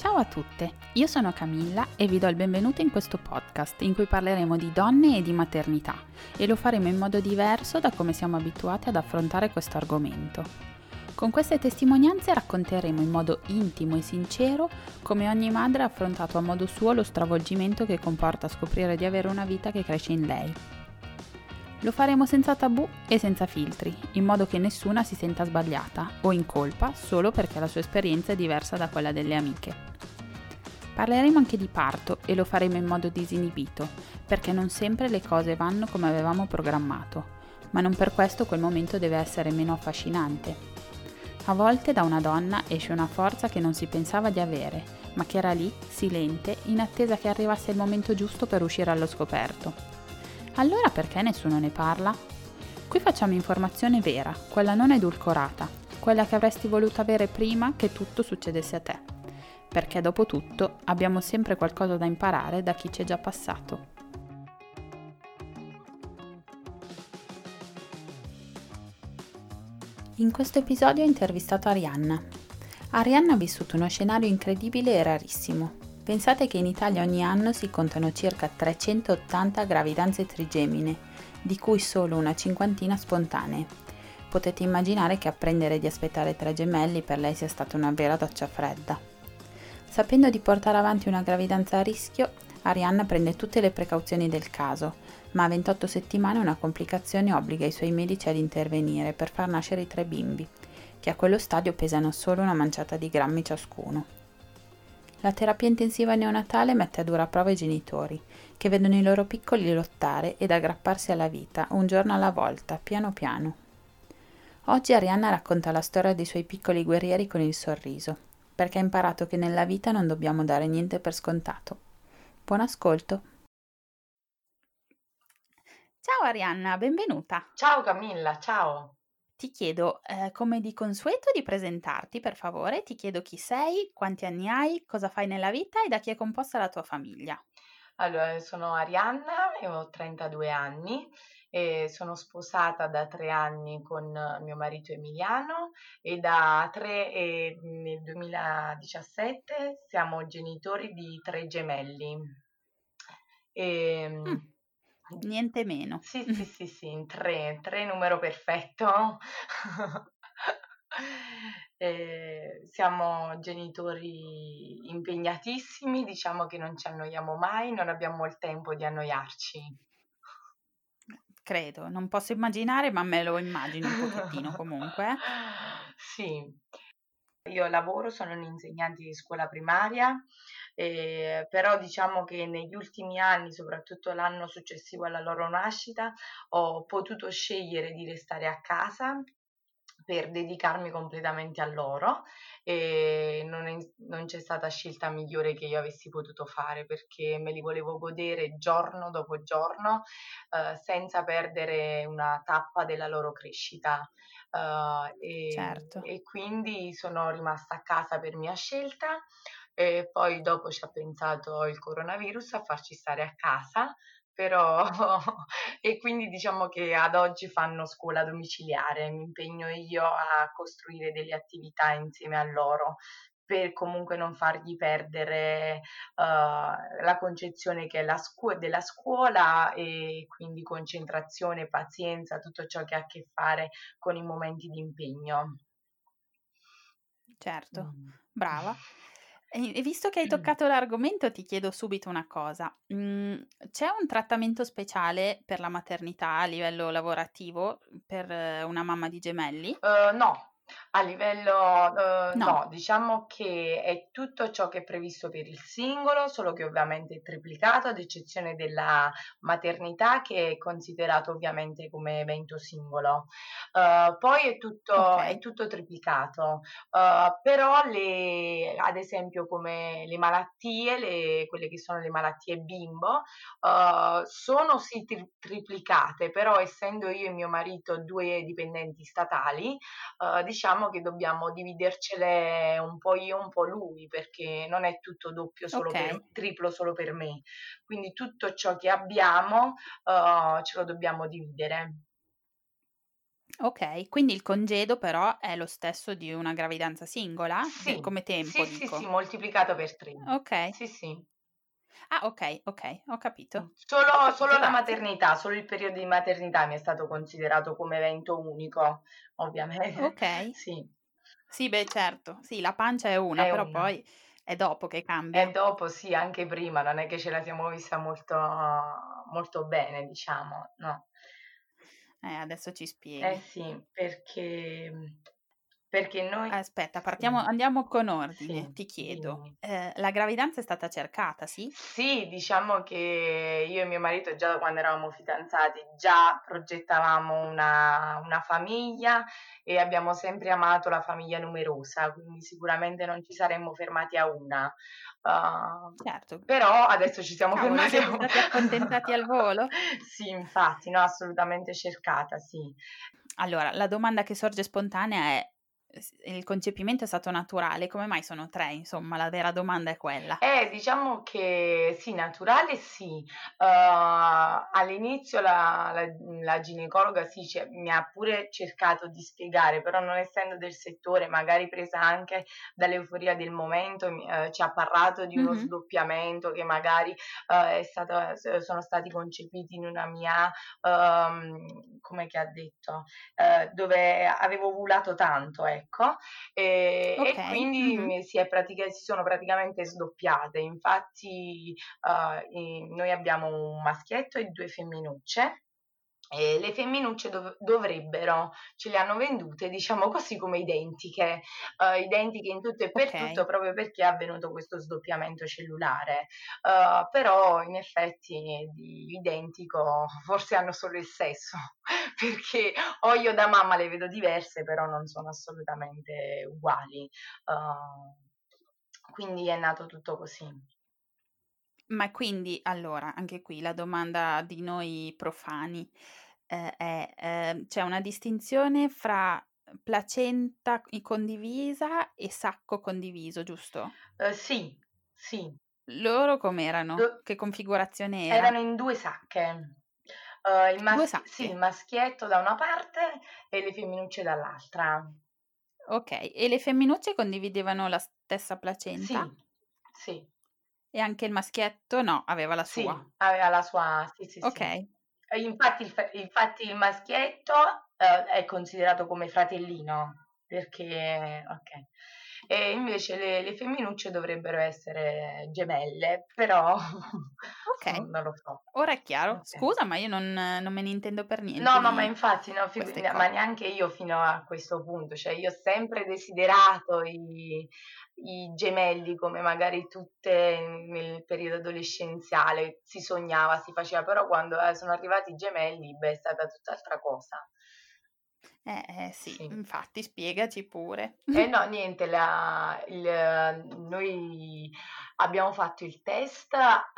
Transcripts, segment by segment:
Ciao a tutte, io sono Camilla e vi do il benvenuto in questo podcast in cui parleremo di donne e di maternità e lo faremo in modo diverso da come siamo abituati ad affrontare questo argomento. Con queste testimonianze racconteremo in modo intimo e sincero come ogni madre ha affrontato a modo suo lo stravolgimento che comporta scoprire di avere una vita che cresce in lei. Lo faremo senza tabù e senza filtri, in modo che nessuna si senta sbagliata o in colpa solo perché la sua esperienza è diversa da quella delle amiche. Parleremo anche di parto e lo faremo in modo disinibito, perché non sempre le cose vanno come avevamo programmato, ma non per questo quel momento deve essere meno affascinante. A volte da una donna esce una forza che non si pensava di avere, ma che era lì, silente, in attesa che arrivasse il momento giusto per uscire allo scoperto. Allora perché nessuno ne parla? Qui facciamo informazione vera, quella non edulcorata, quella che avresti voluto avere prima che tutto succedesse a te. Perché dopo tutto abbiamo sempre qualcosa da imparare da chi ci è già passato. In questo episodio ho intervistato Arianna. Arianna ha vissuto uno scenario incredibile e rarissimo, Pensate che in Italia ogni anno si contano circa 380 gravidanze trigemine, di cui solo una cinquantina spontanee. Potete immaginare che apprendere di aspettare tre gemelli per lei sia stata una vera doccia fredda. Sapendo di portare avanti una gravidanza a rischio, Arianna prende tutte le precauzioni del caso, ma a 28 settimane una complicazione obbliga i suoi medici ad intervenire per far nascere i tre bimbi, che a quello stadio pesano solo una manciata di grammi ciascuno. La terapia intensiva neonatale mette a dura prova i genitori, che vedono i loro piccoli lottare ed aggrapparsi alla vita, un giorno alla volta, piano piano. Oggi Arianna racconta la storia dei suoi piccoli guerrieri con il sorriso, perché ha imparato che nella vita non dobbiamo dare niente per scontato. Buon ascolto! Ciao Arianna, benvenuta! Ciao Camilla, ciao! Ti chiedo, eh, come di consueto, di presentarti, per favore. Ti chiedo chi sei, quanti anni hai, cosa fai nella vita e da chi è composta la tua famiglia. Allora, sono Arianna, ho 32 anni e sono sposata da tre anni con mio marito Emiliano e da tre e nel 2017 siamo genitori di tre gemelli. E, mm. Niente meno. Sì, sì, sì, sì, in tre, tre numero perfetto. Eh, siamo genitori impegnatissimi, diciamo che non ci annoiamo mai, non abbiamo il tempo di annoiarci. Credo, non posso immaginare, ma me lo immagino un pochettino comunque. Sì, io lavoro, sono un'insegnante di scuola primaria eh, però diciamo che negli ultimi anni, soprattutto l'anno successivo alla loro nascita, ho potuto scegliere di restare a casa per dedicarmi completamente a loro e non, è, non, c'è stata scelta migliore che io avessi potuto fare perché me li volevo godere giorno dopo giorno eh, senza perdere una tappa della loro crescita. Uh, e, certo. e quindi sono rimasta a casa per mia scelta e poi dopo ci ha pensato il coronavirus a farci stare a casa, però e quindi diciamo che ad oggi fanno scuola domiciliare, mi impegno io a costruire delle attività insieme a loro per comunque non fargli perdere uh, la concezione che è la scu- della scuola e quindi concentrazione, pazienza, tutto ciò che ha a che fare con i momenti di impegno. Certo, mm. brava. E visto che hai toccato l'argomento, ti chiedo subito una cosa. Mm, c'è un trattamento speciale per la maternità a livello lavorativo per eh, una mamma di gemelli? Uh, no, a livello, uh, no. no. diciamo che è tutto ciò che è previsto per il singolo, solo che ovviamente è triplicato, ad eccezione della maternità che è considerato ovviamente come evento singolo. Uh, poi è tutto, okay. è tutto triplicato, uh, però le, ad esempio come le malattie, le, quelle che sono le malattie bimbo, sono sì tri- triplicate, però essendo io e mio marito due dipendenti statali, diciamo diciamo che dobbiamo dividercele un po' io, un po' lui, perché non è tutto doppio solo okay. per, triplo solo per me. Quindi tutto ciò che abbiamo uh, ce lo dobbiamo dividere. Ok, quindi il congedo però è lo stesso di una gravidanza singola? Sì, Come tempo, sì, sì, sì, moltiplicato per 3. Ok. Sì, sì. Ah, ok, ok, ho capito. Solo, Ho capito, solo la maternità, solo il periodo di maternità mi è stato considerato come evento unico, ovviamente. Ok. Sì, Sì, beh, certo. Sì, la pancia è una, è però una. poi è dopo che cambia. dopo sì, anche prima, non è che ce la siamo vista molto, molto bene, diciamo, no. Eh, adesso ci Eh spieghi. sì, perché, perché noi... Aspetta, partiamo, Sì, andiamo con ordine. sì, Ti chiedo, dimmi. eh, la gravidanza è stata cercata, sì? Sì, diciamo che io e mio marito già da quando eravamo fidanzati già progettavamo una, una famiglia e abbiamo sempre amato la famiglia numerosa, quindi sicuramente non ci saremmo fermati a una. Uh, Certo. però adesso ci siamo Cavolo, fermati a siete una. stati accontentati al volo? sì, infatti, no, assolutamente cercata, sì. Allora, la domanda che sorge spontanea è, il concepimento è stato naturale, come mai sono tre? Insomma, la vera domanda è quella. Eh, diciamo che sì, naturale sì. Uh, all'inizio la, la, la ginecologa sì, cioè, mi ha pure cercato di spiegare, però non essendo del settore, magari presa anche dall'euforia del momento, eh, ci ha parlato di uno Mhm. sdoppiamento che magari eh, è stato, sono stati concepiti in una mia, um, come che ha detto, eh, dove avevo ovulato tanto, ecco, e, Ok. e quindi mhm. mi si, è pratica- si sono praticamente sdoppiate. Infatti, i- noi abbiamo un maschietto e due femminucce. E le femminucce dov- dovrebbero, ce le hanno vendute, diciamo così, come identiche, eh, identiche in tutto e per Ok. tutto, proprio perché è avvenuto questo sdoppiamento cellulare. Eh, però in effetti di identico forse hanno solo il sesso, perché o io da mamma le vedo diverse, però non sono assolutamente uguali. Eh, quindi è nato tutto così. Ma quindi, allora, anche qui la domanda di noi profani eh, è, eh, c'è una distinzione fra placenta condivisa e sacco condiviso, giusto? Eh, sì, sì. Loro com'erano? Do- Che configurazione era? erano in due sacche. Eh, il, Due mas- sacche. sì, il maschietto da una parte e le femminucce dall'altra. Ok, e le femminucce condividevano la stessa placenta? Sì, sì, E anche il maschietto no, aveva la sì, sua. aveva la sua... Sì, sì, sì. Ok, E Infatti il, fa- infatti il maschietto eh, è considerato come fratellino, perché... Ok. E invece le, le femminucce dovrebbero essere gemelle, però ok, non lo so. ora è chiaro. Ok. Scusa, ma io non, non me ne intendo per niente. No, no, ma infatti, no, figu- ma neanche io fino a questo punto, cioè io ho sempre desiderato i, i gemelli come magari tutte nel periodo adolescenziale, si sognava, si faceva, però quando eh, sono arrivati i gemelli, beh, è stata tutt'altra cosa. Eh, eh, sì, Sì. infatti, spiegaci pure. Eh no, niente, la- il- noi abbiamo fatto il test a,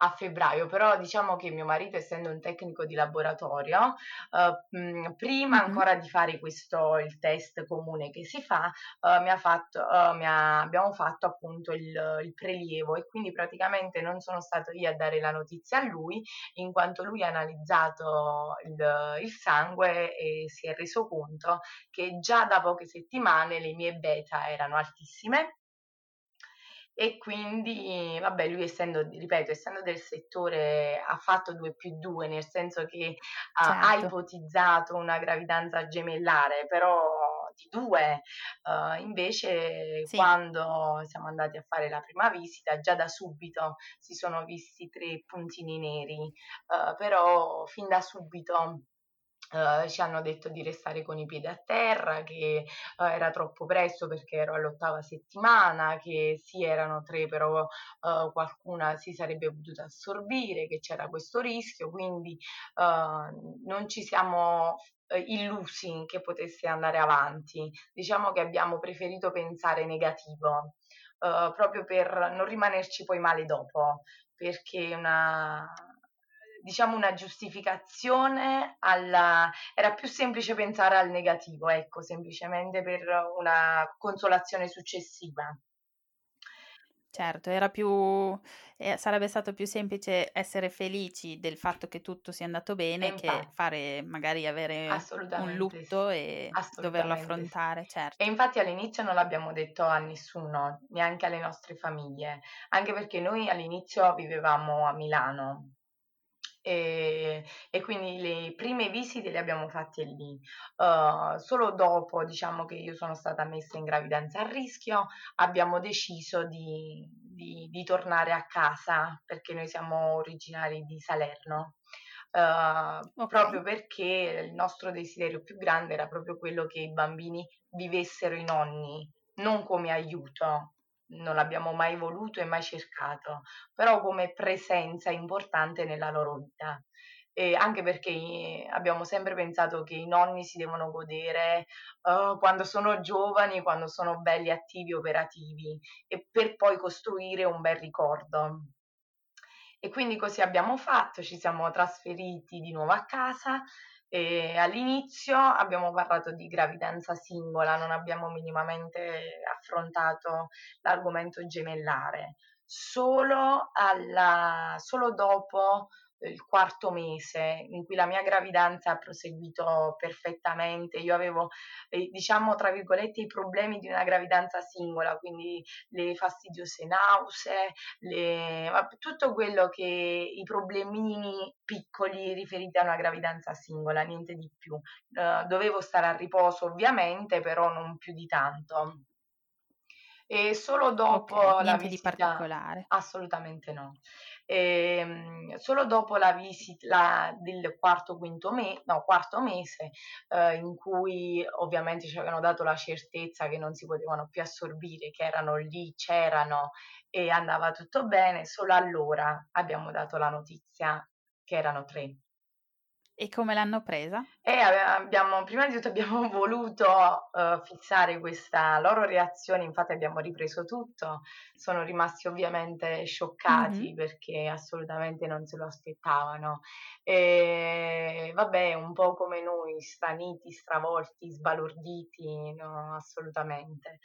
a febbraio, però diciamo che mio marito, essendo un tecnico di laboratorio, eh, mh, prima Mhm. ancora di fare questo, il test comune che si fa, eh, mi ha fatto, eh, mi ha- abbiamo fatto appunto il, il prelievo e quindi praticamente non sono stato io a dare la notizia a lui, in quanto lui ha analizzato il, il sangue e si è reso conto che già da poche settimane le mie beta erano altissime e quindi, vabbè, lui essendo, ripeto, essendo del settore ha fatto 2 più 2, nel senso che ha, ha Certo. ipotizzato una gravidanza gemellare, però di due. Uh, invece Sì. quando siamo andati a fare la prima visita, già da subito si sono visti tre puntini neri, uh, però fin da subito Uh, ci hanno detto di restare con i piedi a terra, che uh, era troppo presto perché ero all'ottava settimana, che sì erano tre, però uh, qualcuna si sarebbe potuta assorbire, che c'era questo rischio, quindi non ci siamo illusi che potesse andare avanti. Diciamo che abbiamo preferito pensare negativo, proprio per non rimanerci poi male dopo, perché una diciamo una giustificazione alla era più semplice pensare al negativo, ecco, semplicemente per una consolazione successiva. Certo, era più ehm, sarebbe stato più semplice essere felici del fatto che tutto sia andato bene che fare magari avere un Assolutamente sì, lutto e doverlo assolutamente sì. affrontare, E certo. infatti all'inizio non l'abbiamo detto a nessuno, neanche alle nostre famiglie, anche perché noi all'inizio vivevamo a Milano. E, e quindi le prime visite le abbiamo fatte lì. Uh, solo dopo, diciamo che io sono stata messa in gravidanza a rischio, abbiamo deciso di, di, di tornare a casa perché noi siamo originari di Salerno. Uh, proprio Okay. perché il nostro desiderio più grande era proprio quello che i bambini vivessero i nonni, non come aiuto, non l'abbiamo mai voluto e mai cercato, però come presenza importante nella loro vita. E anche perché abbiamo sempre pensato che i nonni si devono godere uh, quando sono giovani, quando sono belli, attivi, operativi, e per poi costruire un bel ricordo. E quindi così abbiamo fatto, ci siamo trasferiti di nuovo a casa e all'inizio abbiamo parlato di gravidanza singola, non abbiamo minimamente affrontato l'argomento gemellare. Solo, alla, solo dopo il quarto mese in cui la mia gravidanza ha proseguito perfettamente, io avevo, eh, diciamo, tra virgolette, i problemi di una gravidanza singola, quindi le fastidiose nausee, le, tutto quello che i problemini piccoli riferiti a una gravidanza singola, niente di più. Uh, dovevo stare a riposo ovviamente, però non più di tanto. E solo dopo Okay, la niente di visita, particolare. assolutamente no. E, um, solo dopo la visita del quarto, quinto me- no, quarto mese, uh, in cui ovviamente ci avevano dato la certezza che non si potevano più assorbire, che erano lì, c'erano e andava tutto bene, solo allora abbiamo dato la notizia che erano tre. E come l'hanno presa? E abbiamo, prima di tutto abbiamo voluto uh, fissare questa loro reazione, infatti abbiamo ripreso tutto, sono rimasti ovviamente scioccati Mh-mh. perché assolutamente non se lo aspettavano. E vabbè, un po' come noi, straniti, stravolti, sbalorditi, no, assolutamente.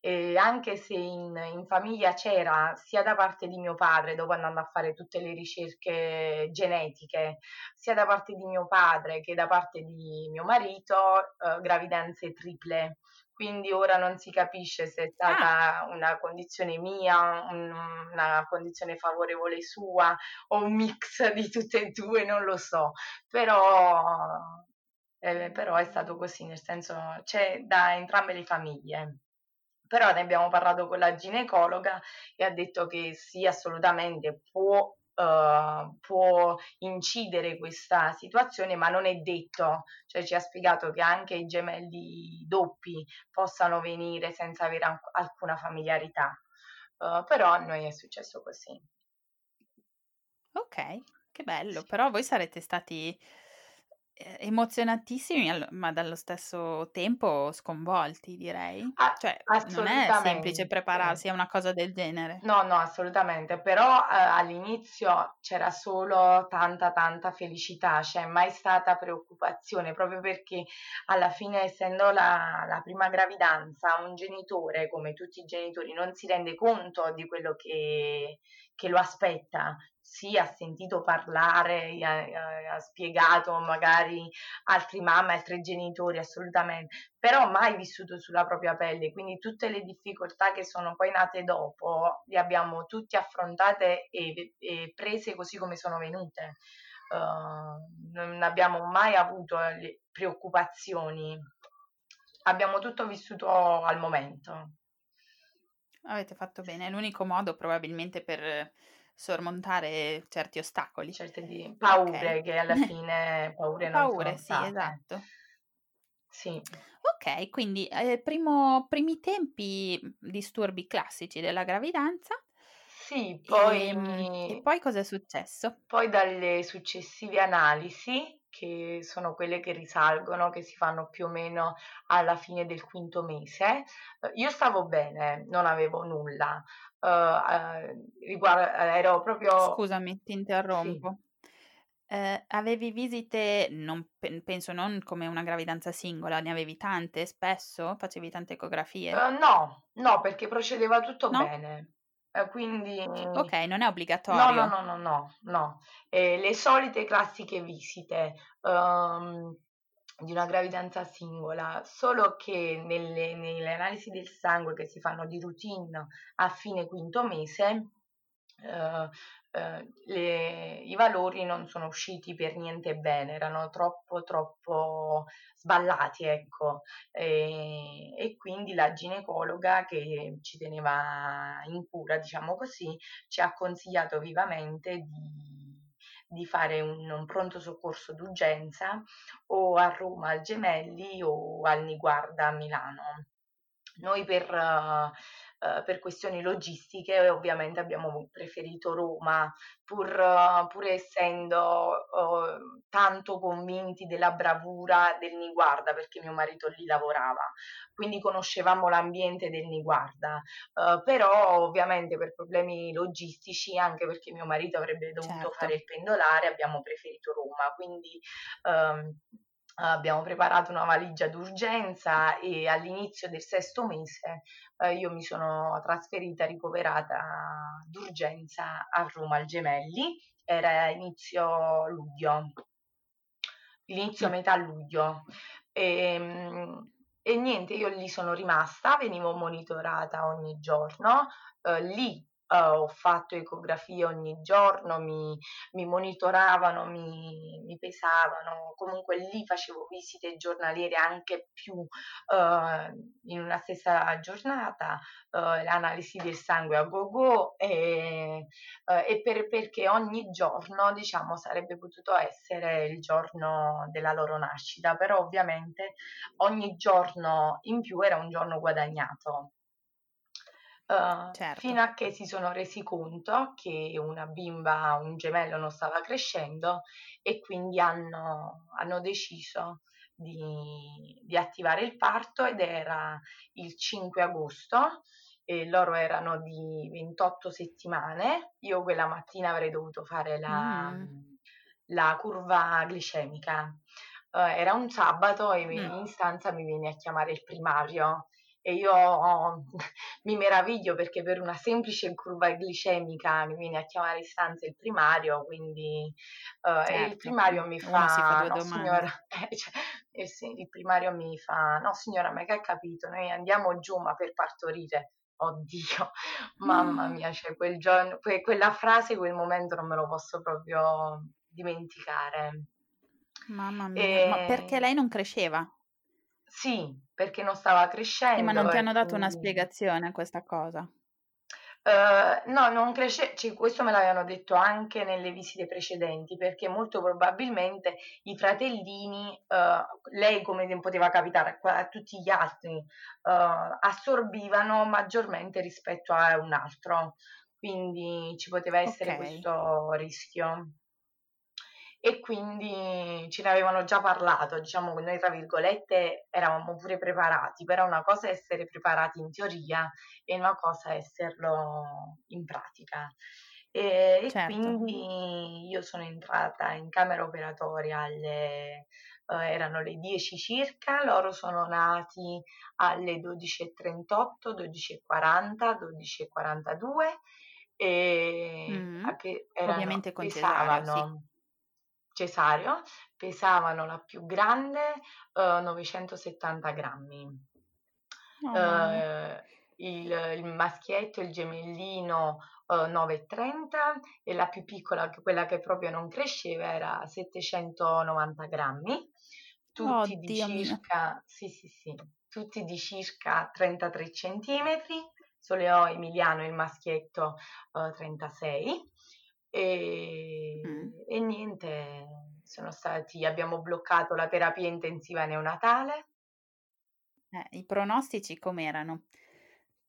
E anche se in, in famiglia c'era sia da parte di mio padre, dopo andando a fare tutte le ricerche genetiche, sia da parte di mio padre che da parte di mio marito, eh, gravidanze triple. Quindi ora non si capisce se è Ah! stata una condizione mia, un, una condizione favorevole sua o un mix di tutte e due, non lo so. Però, eh, però è stato così, nel senso c'è da entrambe le famiglie però ne abbiamo parlato con la ginecologa e ha detto che sì, assolutamente può Uh, può incidere questa situazione, ma non è detto, cioè ci ha spiegato che anche i gemelli doppi possano venire senza avere an- alcuna familiarità, uh, però a noi è successo così. Ok, che bello, però voi sarete stati emozionatissimi, al- ma dallo stesso tempo sconvolti, direi. Cioè, non è semplice prepararsi a una cosa del genere. No, no, assolutamente, però eh, all'inizio c'era solo tanta, tanta felicità, c'è mai stata preoccupazione, proprio perché alla fine, essendo la, la prima gravidanza, un genitore, come tutti i genitori, non si rende conto di quello che, che lo aspetta. Sì, ha sentito parlare, ha, ha spiegato magari altri mamme, altri genitori, assolutamente, però mai vissuto sulla propria pelle, quindi tutte le difficoltà che sono poi nate dopo le abbiamo tutte affrontate e, e prese così come sono venute. Uh, non abbiamo mai avuto preoccupazioni, abbiamo tutto vissuto al momento. Avete fatto bene, è l'unico modo probabilmente per sormontare certi ostacoli. Certe di paure okay. che alla fine paure, paure non sì, esatto. Sì. Ok, quindi eh, primo, primi tempi disturbi classici della gravidanza. Sì, poi... E, e poi cosa è successo? Poi dalle successive analisi, che sono quelle che risalgono, che si fanno più o meno alla fine del quinto mese, io stavo bene, non avevo nulla. Uh, uh, riguardo, ero proprio... Scusami, ti interrompo. Sì. Eh, avevi visite, non, penso non come una gravidanza singola, ne avevi tante spesso? Facevi tante ecografie? Uh, no, no, perché procedeva tutto no? bene. Eh, quindi... Ok, non è obbligatorio. No, no, no, no, no. no. Eh, le solite classiche visite um, di una gravidanza singola, solo che nelle, nelle, analisi del sangue che si fanno di routine a fine quinto mese, uh, uh, le, i valori non sono usciti per niente bene, erano troppo, troppo sballati, ecco. E, e, quindi la ginecologa che ci teneva in cura, diciamo così, ci ha consigliato vivamente di, di fare un, un, pronto soccorso d'urgenza o a Roma al Gemelli o al Niguarda a Milano. Noi per uh, eh, per questioni logistiche ovviamente abbiamo preferito Roma, pur, pur essendo uh, tanto convinti della bravura del Niguarda, perché mio marito lì lavorava, quindi conoscevamo l'ambiente del Niguarda, però ovviamente per problemi logistici, anche perché mio marito avrebbe dovuto certo. fare il pendolare, abbiamo preferito Roma, quindi... Um, abbiamo preparato una valigia d'urgenza e all'inizio del sesto mese eh, io mi sono trasferita ricoverata d'urgenza a Roma al Gemelli, era inizio luglio, inizio mm. metà luglio. E, ehm, e niente, io lì sono rimasta, venivo monitorata ogni giorno, eh, lì uh, ho fatto ecografie ogni giorno, mi, mi monitoravano, mi, mi, pesavano, comunque lì facevo visite giornaliere anche più uh, in una stessa giornata, uh, l'analisi del sangue a go-go e, e per, perché ogni giorno diciamo sarebbe potuto essere il giorno della loro nascita, però ovviamente ogni giorno in più era un giorno guadagnato. Uh, certo. fino a che si sono resi conto che una bimba, un gemello non stava crescendo e quindi hanno, hanno deciso di, di, attivare il parto ed era il 5 agosto e loro erano di 28 settimane. Io quella mattina avrei dovuto fare la, mm. la curva glicemica. Uh, era un sabato e mm. in stanza mi viene a chiamare il primario e io oh, mi meraviglio perché per una semplice curva glicemica mi viene a chiamare in stanza il primario, quindi uh, certo. il primario mi fa, fa no signora, eh, cioè, eh, sì, il primario mi fa, no signora, ma che ha capito, noi andiamo giù ma per partorire. Oddio, mamma mm. mia, cioè quel giorno, que- quella frase, quel momento non me lo posso proprio dimenticare. Mamma mia, e... ma perché lei non cresceva? Sì, perché non stava crescendo. Sì, ma non ti hanno dato una spiegazione a questa cosa? Uh, no, non cresce, cioè, questo me l'avevano detto anche nelle visite precedenti, perché molto probabilmente i fratellini, uh, lei come poteva capitare a tutti gli altri, uh, assorbivano maggiormente rispetto a un altro, quindi ci poteva essere okay. questo rischio e quindi ce ne avevano già parlato, diciamo che noi tra virgolette eravamo pure preparati, però una cosa è essere preparati in teoria e una cosa è esserlo in pratica. E, certo. e quindi io sono entrata in camera operatoria alle, uh, erano le 10 circa, loro sono nati alle 12.38, 12.40, 12.42 e mm, erano, ovviamente pesavano, cesareo pesavano la più grande uh, 970 grammi. Oh, uh, il, il, maschietto, il gemellino uh, 9,30 e la più piccola, quella che proprio non cresceva, era 790 grammi. Tutti, oh, di, circa, sì, sì, sì, tutti di circa 33 centimetri. Solo Emiliano, il maschietto, uh, 36 e, mm. e niente, sono stati, abbiamo bloccato la terapia intensiva neonatale. Eh, I pronostici com'erano?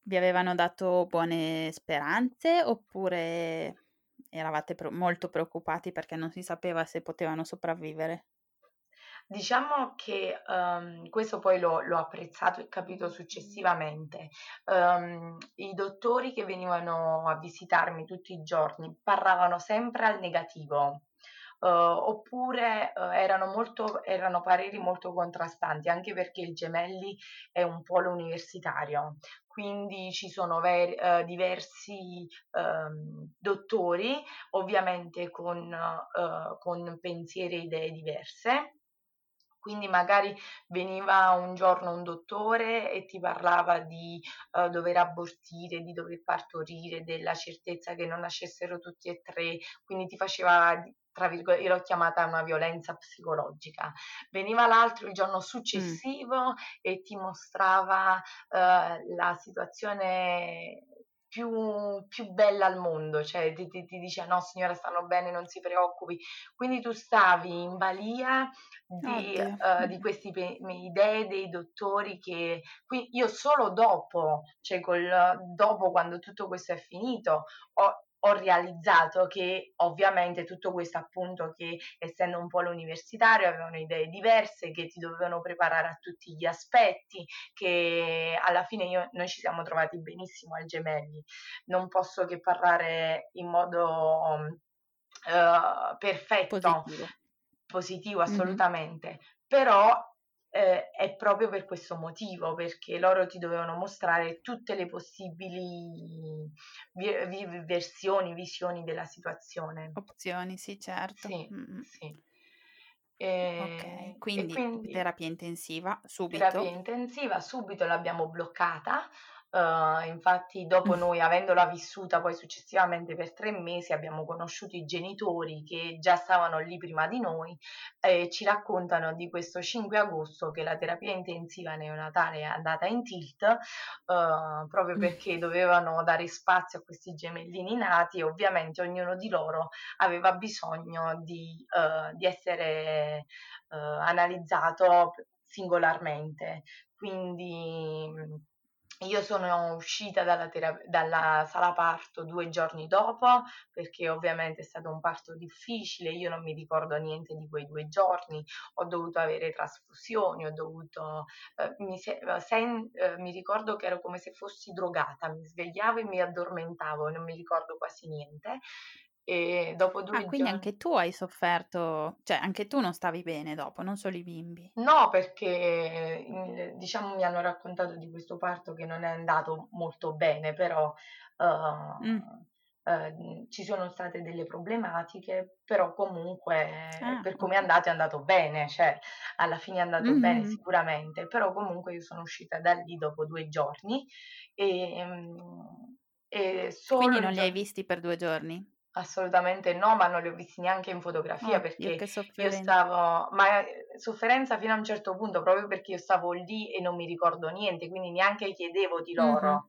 Vi avevano dato buone speranze oppure eravate pro- molto preoccupati perché non si sapeva se potevano sopravvivere? Diciamo che um, questo poi l'ho, l'ho, apprezzato e capito successivamente. Um, I dottori che venivano a visitarmi tutti i giorni parlavano sempre al negativo. uh, oppure uh, erano, molto, erano pareri molto contrastanti, anche perché il Gemelli è un polo universitario, quindi ci sono ver- uh, diversi um, dottori, ovviamente con, con pensieri e idee diverse quindi magari veniva un giorno un dottore e ti parlava di uh, dover abortire, di dover partorire, della certezza che non nascessero tutti e tre, quindi ti faceva tra virgolette, io l'ho chiamata una violenza psicologica. Veniva l'altro il giorno successivo mm. e ti mostrava uh, la situazione più, più, bella al mondo, cioè ti, ti, ti, dice no signora stanno bene, non si preoccupi, quindi tu stavi in balia di, uh, di queste idee dei dottori che io solo dopo, cioè col, dopo quando tutto questo è finito, ho, ho realizzato che ovviamente tutto questo appunto che essendo un po' l'universitario avevano idee diverse, che ti dovevano preparare a tutti gli aspetti, che alla fine io, noi ci siamo trovati benissimo al Gemelli. Non posso che parlare in modo uh, perfetto, positivo, positivo assolutamente, mm-hmm. però eh, è proprio per questo motivo, perché loro ti dovevano mostrare tutte le possibili vi- vi- versioni, visioni della situazione. Opzioni, sì, certo. Sì, mm-hmm. sì. E, ok, quindi, quindi terapia intensiva subito. Terapia intensiva subito l'abbiamo bloccata Uh, infatti, dopo noi, avendola vissuta poi successivamente per tre mesi, abbiamo conosciuto i genitori che già stavano lì prima di noi e ci raccontano di questo 5 agosto che la terapia intensiva neonatale è andata in tilt uh, proprio perché dovevano dare spazio a questi gemellini nati e ovviamente ognuno di loro aveva bisogno di, uh, di essere analizzato singolarmente. Quindi io sono uscita dalla, terap- dalla, sala parto due giorni dopo perché ovviamente è stato un parto difficile, io non mi ricordo niente di quei due giorni, ho dovuto avere trasfusioni, ho dovuto, eh, mi, se- eh, sen- eh, mi, ricordo che ero come se fossi drogata, mi svegliavo e mi addormentavo, non mi ricordo quasi niente e dopo due Ah, quindi giorni... anche tu hai sofferto, cioè anche tu non stavi bene dopo, non solo i bimbi. No, perché diciamo mi hanno raccontato di questo parto che non è andato molto bene, però uh, mm. uh, ci sono state delle problematiche, però comunque ah, per come okay. è andato è andato bene, cioè alla fine è andato mm-hmm. bene sicuramente, però comunque io sono uscita da lì dopo due giorni e, um, e solo... Quindi non li hai visti per due giorni? Assolutamente no, ma non li ho visti neanche in fotografia Oh, perché che io stavo, ma eh, sofferenza fino a un certo punto, proprio perché io stavo lì e non mi ricordo niente, quindi neanche chiedevo di loro,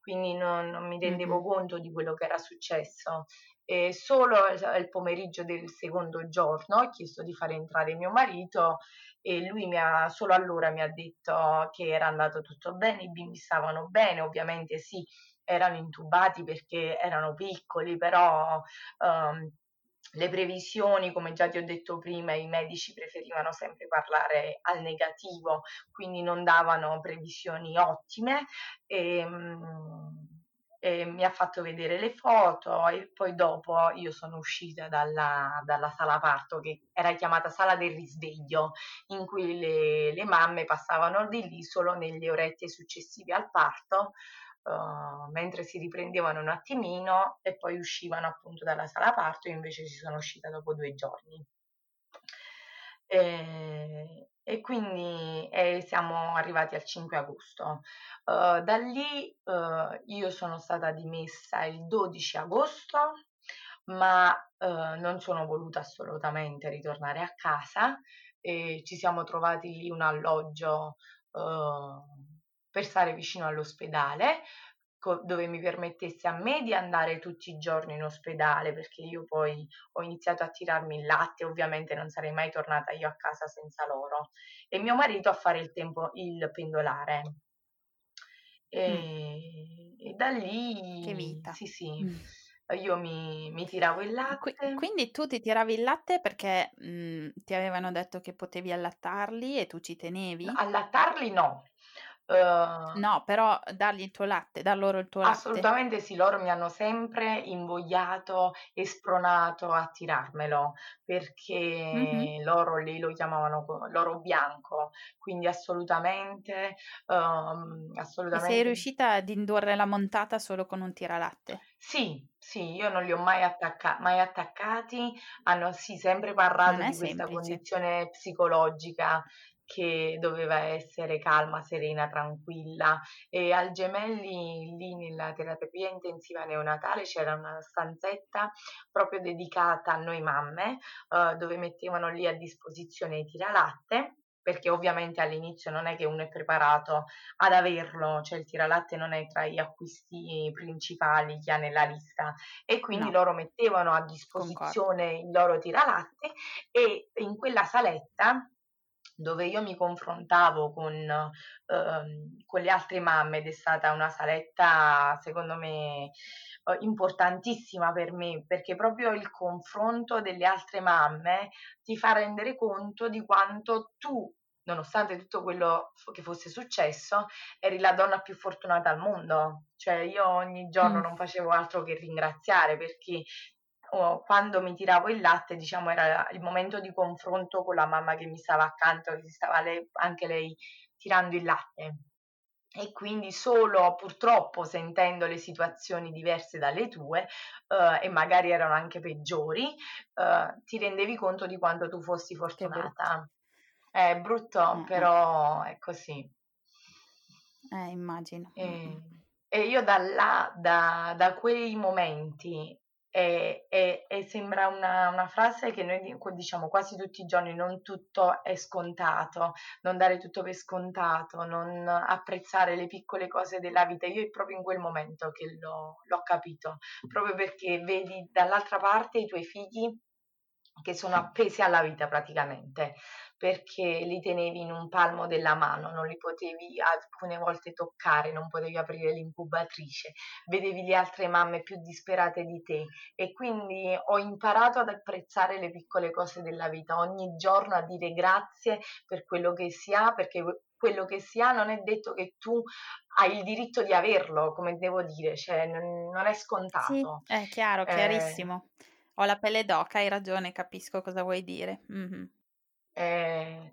quindi non, non mi rendevo mhm. conto di quello che era successo. E solo il il pomeriggio del secondo giorno ho chiesto di fare entrare mio marito e lui mi ha, solo allora mi ha detto che era andato tutto bene, i bimbi stavano bene, ovviamente sì, erano intubati perché erano piccoli, però um, le previsioni, come già ti ho detto prima, i medici preferivano sempre parlare al negativo, quindi non davano previsioni ottime. E, um, e mi ha fatto vedere le foto e poi dopo io sono uscita dalla, dalla, sala parto che era chiamata sala del risveglio in cui le, le mamme passavano di lì solo nelle orette successive al parto uh, mentre si riprendevano un attimino e poi uscivano appunto dalla sala parto, io invece ci sono uscita dopo due giorni. E, e quindi eh, siamo arrivati al 5 agosto. Uh, da lì uh, io sono stata dimessa il 12 agosto, ma uh, non sono voluta assolutamente ritornare a casa e ci siamo trovati lì un alloggio per stare vicino all'ospedale dove mi permettesse a me di andare tutti i giorni in ospedale perché io poi ho iniziato a tirarmi il latte, ovviamente non sarei mai tornata io a casa senza loro e mio marito a fare il, tempo, il pendolare. E, mm. e da lì... Che vita. Sì, sì. Mm. Io mi, mi, tiravo il latte. Quindi tu ti tiravi il latte perché mh, mm, ti avevano detto che potevi allattarli e tu ci tenevi? Allattarli no, Uh, no, però dargli il tuo latte, dar loro il tuo latte. Assolutamente sì, loro mi hanno sempre invogliato e spronato a tirarmelo perché mm-hmm. loro lì lo chiamavano l'oro bianco, quindi assolutamente, um, assolutamente. E sei riuscita ad indurre la montata solo con un tiralatte? Sì, sì, io non li ho mai, attacca- mai attaccati, hanno sì sempre parlato di questa semplice. condizione psicologica che doveva essere calma, serena, tranquilla e al Gemelli lì nella terapia intensiva neonatale c'era una stanzetta proprio dedicata a noi mamme eh, dove mettevano lì a disposizione i tiralatte perché ovviamente all'inizio non è che uno è preparato ad averlo, cioè il tiralatte non è tra gli acquisti principali che ha nella lista e quindi no. loro mettevano a disposizione Concordo. il loro tiralatte e in quella saletta dove io mi confrontavo con, ehm, con le altre mamme ed è stata una saletta secondo me eh, importantissima per me perché proprio il confronto delle altre mamme ti fa rendere conto di quanto tu nonostante tutto quello che fosse successo, eri la donna più fortunata al mondo. Cioè io ogni giorno non facevo altro che ringraziare perché quando mi tiravo il latte, diciamo, era il momento di confronto con la mamma che mi stava accanto, che si stava lei, anche lei tirando il latte. E quindi solo purtroppo sentendo le situazioni diverse dalle tue, uh, e magari erano anche peggiori, uh, ti rendevi conto di quanto tu fossi fortunata. È brutto, mm-hmm. però è così. Eh, immagino. E, e io da là, da, da quei momenti e, e, e sembra una, una, frase che noi diciamo quasi tutti i giorni, non tutto è scontato, non dare tutto per scontato, non apprezzare le piccole cose della vita. Io è proprio in quel momento che l'ho, l'ho capito, proprio perché vedi dall'altra parte i tuoi figli che sono appesi alla vita praticamente perché li tenevi in un palmo della mano, non li potevi alcune volte toccare, non potevi aprire l'incubatrice, vedevi le altre mamme più disperate di te e quindi ho imparato ad apprezzare le piccole cose della vita, ogni giorno a dire grazie per quello che si ha, perché quello che si ha non è detto che tu hai il diritto di averlo, come devo dire, cioè non, è scontato. Sì, è chiaro, eh, chiarissimo. Eh, ho la pelle d'oca, hai ragione, capisco cosa vuoi dire. Mm-hmm. E,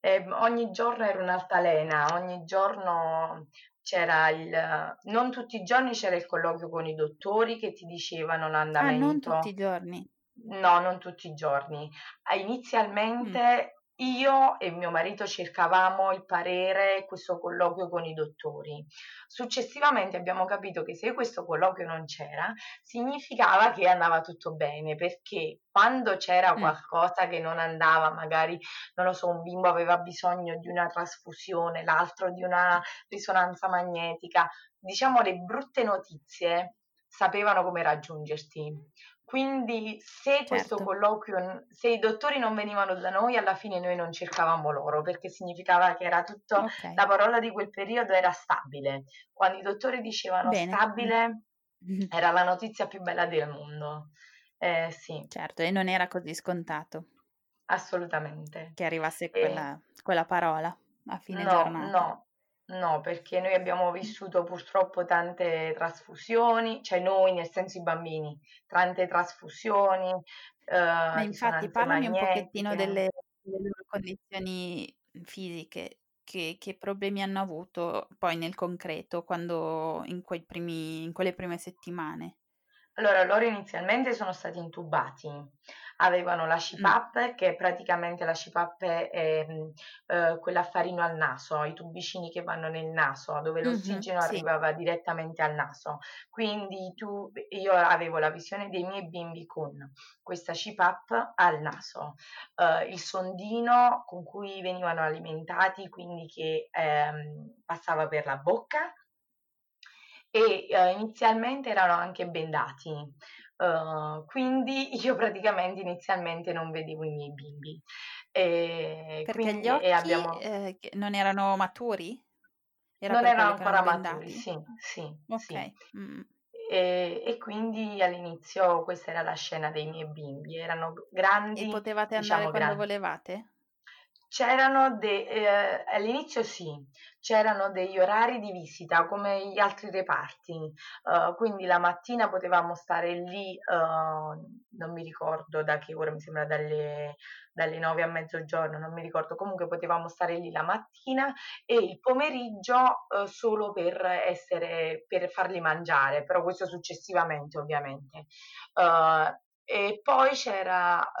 e ogni giorno era un'altalena, ogni giorno c'era il... non tutti i giorni c'era il colloquio con i dottori che ti dicevano l'andamento. Ah, non tutti i giorni? No, non tutti i giorni. Inizialmente io e mio marito cercavamo il parere questo colloquio con i dottori. Successivamente abbiamo capito che se questo colloquio non c'era, significava che andava tutto bene, perché quando c'era mm. qualcosa che non andava, magari, non lo so, un bimbo aveva bisogno di una trasfusione, l'altro di una risonanza magnetica, diciamo le brutte notizie sapevano come raggiungerti. Quindi se certo. questo colloquio, se i dottori non venivano da noi, alla fine noi non cercavamo loro, perché significava che era tutto, okay. la parola di quel periodo era stabile. Quando i dottori dicevano Bene. stabile, era la notizia più bella del mondo. Eh, sì. Certo, e non era così scontato. Assolutamente. Che arrivasse quella, e... quella parola a fine no, giornata. No, No, perché noi abbiamo vissuto purtroppo tante trasfusioni, cioè noi nel senso i bambini, tante trasfusioni. Eh, Ma infatti parlami un pochettino delle, delle loro condizioni fisiche, che, che, problemi hanno avuto poi nel concreto quando in, quei primi, in quelle prime settimane. Allora, loro inizialmente sono stati intubati, avevano la CPAP, mm. che praticamente la CPAP è eh, quell'affarino al naso, i tubicini che vanno nel naso, dove mm-hmm, l'ossigeno sì. arrivava direttamente al naso. Quindi tu, io avevo la visione dei miei bimbi con questa CPAP al naso, eh, il sondino con cui venivano alimentati, quindi che ehm, passava per la bocca e uh, inizialmente erano anche bendati, uh, quindi io praticamente inizialmente non vedevo i miei bimbi. E Perché quindi, gli occhi abbiamo... eh, non erano maturi? Era non erano ancora maturi, sì, sì. Ok. Sì. Mm. E, e, quindi all'inizio questa era la scena dei miei bimbi, erano grandi. E potevate andare diciamo, quando grandi. volevate? C'erano de- eh, all'inizio sì, c'erano degli orari di visita come gli altri reparti, uh, quindi la mattina potevamo stare lì, uh, non mi ricordo da che ora, mi sembra dalle, dalle 9 a mezzogiorno, non mi ricordo, comunque potevamo stare lì la mattina e il pomeriggio uh, solo per essere, per farli mangiare, però questo successivamente ovviamente. e poi c'era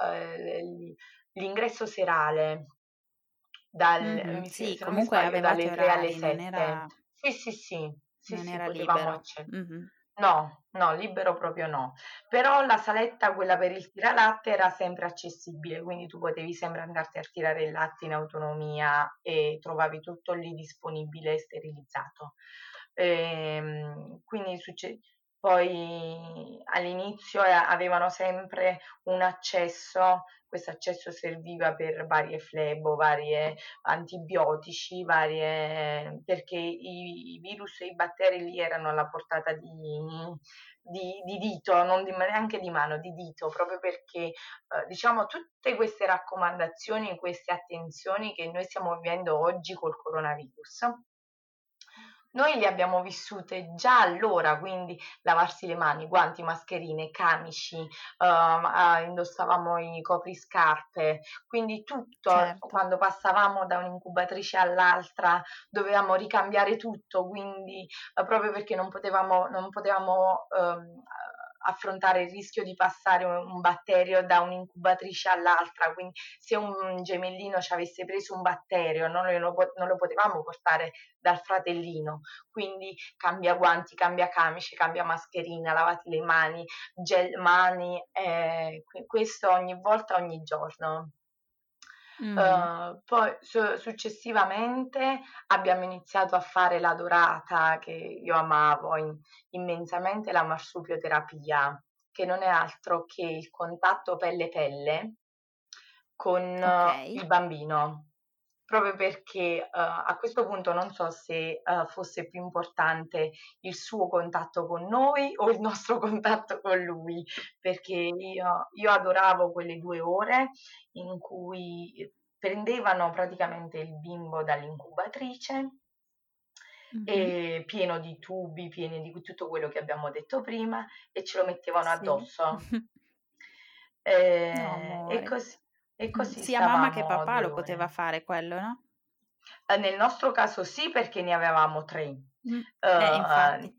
l'ingresso serale dal, Mh-mh, sì, comunque avevate dalle 3 alle orari, non 7. era Sì, sì, sì, sì, non sì, era libero. Mh-mh. no, no, libero proprio no. Però la saletta, quella per il tiralatte, era sempre accessibile, quindi tu potevi sempre andarti a tirare il latte in autonomia e trovavi tutto lì disponibile e sterilizzato. Ehm, quindi succe poi all'inizio, ehm, avevano sempre un accesso questo accesso serviva per varie flebo, varie antibiotici, varie perché i, i virus e i batteri lì erano alla portata di, di, di dito, non di, neanche di mano, di dito, proprio perché eh, diciamo tutte queste raccomandazioni, queste attenzioni che noi stiamo vivendo oggi col coronavirus noi le abbiamo vissute già allora, quindi lavarsi le mani, guanti, mascherine, camici, uh, indossavamo i copriscarpe, quindi tutto, certo. quando passavamo da un'incubatrice all'altra dovevamo ricambiare tutto, quindi uh, proprio perché non potevamo, non potevamo um, affrontare il rischio di passare un, batterio da un'incubatrice all'altra, quindi se un gemellino ci avesse preso un batterio non lo, non lo potevamo portare dal fratellino, quindi cambia guanti, cambia camice, cambia mascherina, lavati le mani, gel mani, eh, questo ogni volta, ogni giorno. Mm. Uh, poi su- successivamente abbiamo iniziato a fare la dorata che io amavo in- immensamente, la marsupioterapia, che non è altro che il contatto pelle-pelle con okay. il bambino. Proprio perché uh, a questo punto non so se uh, fosse più importante il suo contatto con noi o il nostro contatto con lui, perché io, io adoravo quelle due ore in cui prendevano praticamente il bimbo dall'incubatrice, mm-hmm. pieno di tubi, pieni di tutto quello che abbiamo detto prima, e ce lo mettevano sì. addosso. eh, no, e così, e così Sia mamma che papà lo poteva fare quello, no? Eh, nel nostro caso sì, perché ne avevamo tre. Mm. Uh,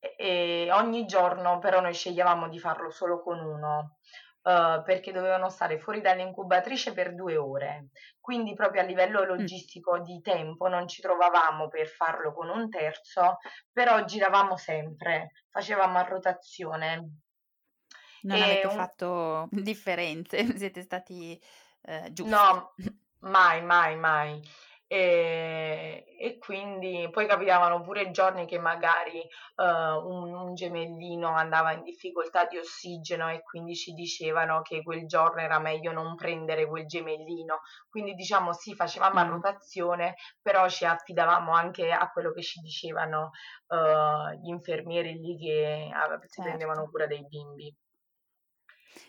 e, e ogni giorno però noi sceglievamo di farlo solo con uno uh, perché dovevano stare fuori dall'incubatrice per due ore. Quindi proprio a livello logistico mm. di tempo non ci trovavamo per farlo con un terzo, però giravamo sempre, facevamo a rotazione. Non e avete un... fatto differenze, siete stati eh, giusti. No, mai, mai, mai. E, e, quindi poi capitavano pure giorni che magari uh, un, un, gemellino andava in difficoltà di ossigeno e quindi ci dicevano che quel giorno era meglio non prendere quel gemellino. Quindi diciamo sì, facevamo a mm. rotazione, però ci affidavamo anche a quello che ci dicevano uh, gli infermieri lì che uh, si certo. prendevano cura dei bimbi.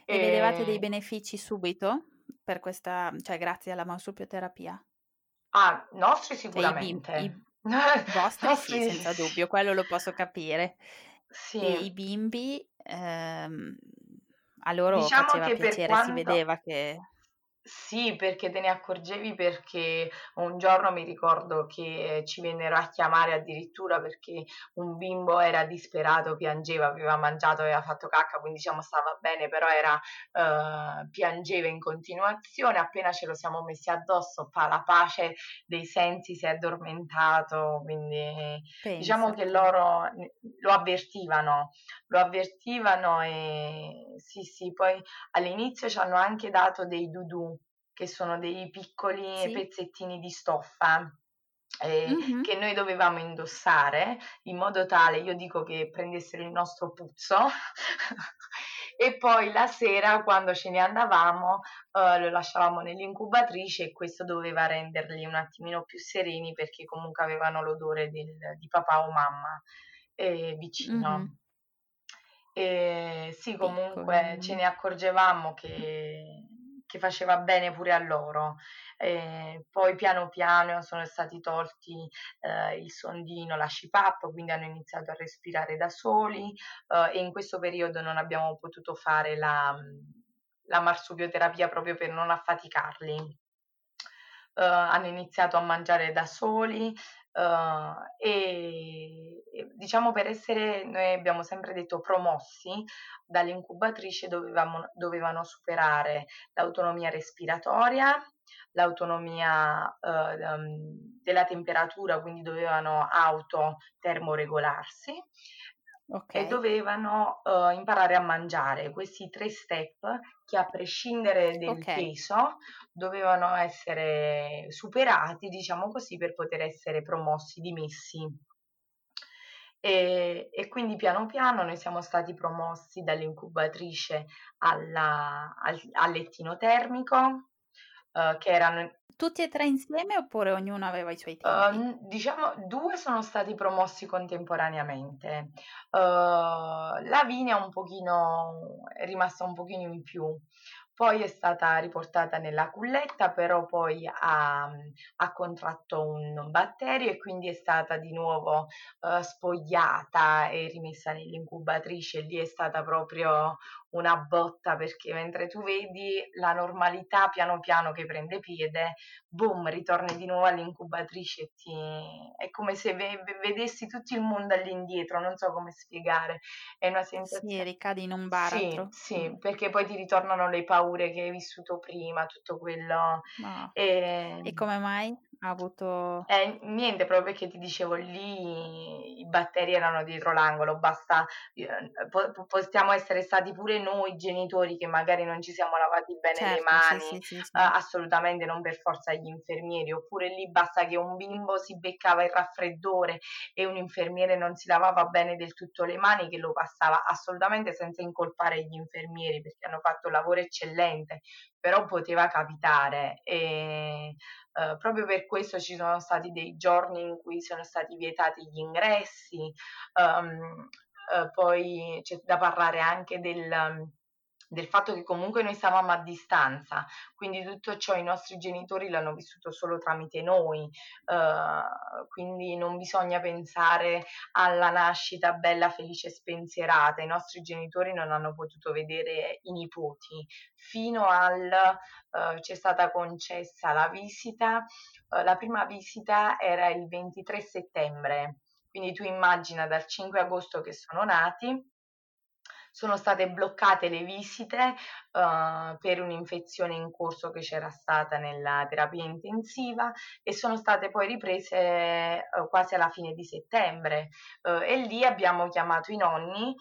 E, e vedevate dei benefici subito per questa, cioè grazie alla massopioterapia? Ah, nostri sicuramente. Cioè, i, i vostri nostri... sì, senza dubbio, quello lo posso capire. Sì. E i bimbi, ehm, a loro diciamo faceva piacere, quanto... si vedeva che... Sì, perché te ne accorgevi perché un giorno mi ricordo che ci vennero a chiamare addirittura perché un bimbo era disperato, piangeva, aveva mangiato, aveva fatto cacca, quindi diciamo stava bene, però era, uh, piangeva in continuazione. Appena ce lo siamo messi addosso, fa la pace dei sensi, si è addormentato, quindi Pensa. diciamo che loro lo avvertivano, lo avvertivano e sì, sì, poi all'inizio ci hanno anche dato dei dudù che sono dei piccoli sì. pezzettini di stoffa eh, mm-hmm. che noi dovevamo indossare in modo tale, io dico che prendessero il nostro puzzo e poi la sera quando ce ne andavamo uh, lo lasciavamo nell'incubatrice e questo doveva renderli un attimino più sereni perché comunque avevano l'odore del, di papà o mamma eh, vicino. Mm-hmm. E sì, comunque Piccolo. ce ne accorgevamo che che faceva bene pure a loro. Eh, poi piano piano sono stati tolti eh, il sondino, la CPAP, quindi hanno iniziato a respirare da soli eh, e in questo periodo non abbiamo potuto fare la, la marsupioterapia proprio per non affaticarli. Uh, hanno iniziato a mangiare da soli, Uh, e diciamo per essere, noi abbiamo sempre detto promossi dall'incubatrice dovevamo, dovevano superare l'autonomia respiratoria, l'autonomia uh, della temperatura, quindi dovevano autotermoregolarsi okay. e dovevano uh, imparare a mangiare. Questi tre step che a prescindere del okay. peso dovevano essere superati, diciamo così, per poter essere promossi, dimessi. E, e, quindi piano piano noi siamo stati promossi dall'incubatrice alla, al, al lettino termico, uh, che erano tutti e tre insieme oppure ognuno aveva i suoi tempi? Uh, diciamo, due sono stati promossi contemporaneamente. Uh, Lavinia un pochino, è rimasta un pochino in più. Poi è stata riportata nella culletta, però poi ha, ha contratto un batterio e quindi è stata di nuovo uh, spogliata e rimessa nell'incubatrice. Lì è stata proprio una botta perché mentre tu vedi la normalità piano piano che prende piede, boom, ritorni di nuovo all'incubatrice e ti... è come se ve- vedessi tutto il mondo all'indietro, non so come spiegare, è una sensazione... Sì, ricadi in un baratro. Sì, sì, perché poi ti ritornano le paure che hai vissuto prima, tutto quello... No. E... e come mai? Ha avuto... Eh, niente, proprio perché ti dicevo lì i batteri erano dietro l'angolo, basta, eh, po- possiamo essere stati pure noi genitori che magari non ci siamo lavati bene certo, le mani, sì, sì, sì, uh, assolutamente non per forza gli infermieri, oppure lì basta che un bimbo si beccava il raffreddore e un infermiere non si lavava bene del tutto le mani che lo passava assolutamente senza incolpare gli infermieri perché hanno fatto un lavoro eccellente, però poteva capitare. E uh, proprio per questo ci sono stati dei giorni in cui sono stati vietati gli ingressi, um, uh, poi c'è da parlare anche del del fatto che comunque noi stavamo a distanza, quindi tutto ciò i nostri genitori l'hanno vissuto solo tramite noi, uh, quindi non bisogna pensare alla nascita bella, felice e spensierata, i nostri genitori non hanno potuto vedere i nipoti. Fino al uh, ci è stata concessa la visita, uh, la prima visita era il 23 settembre, quindi tu immagina dal 5 agosto che sono nati sono state bloccate le visite uh, per un'infezione in corso che c'era stata nella terapia intensiva e sono state poi riprese uh, quasi alla fine di settembre. Uh, e lì abbiamo chiamato i nonni,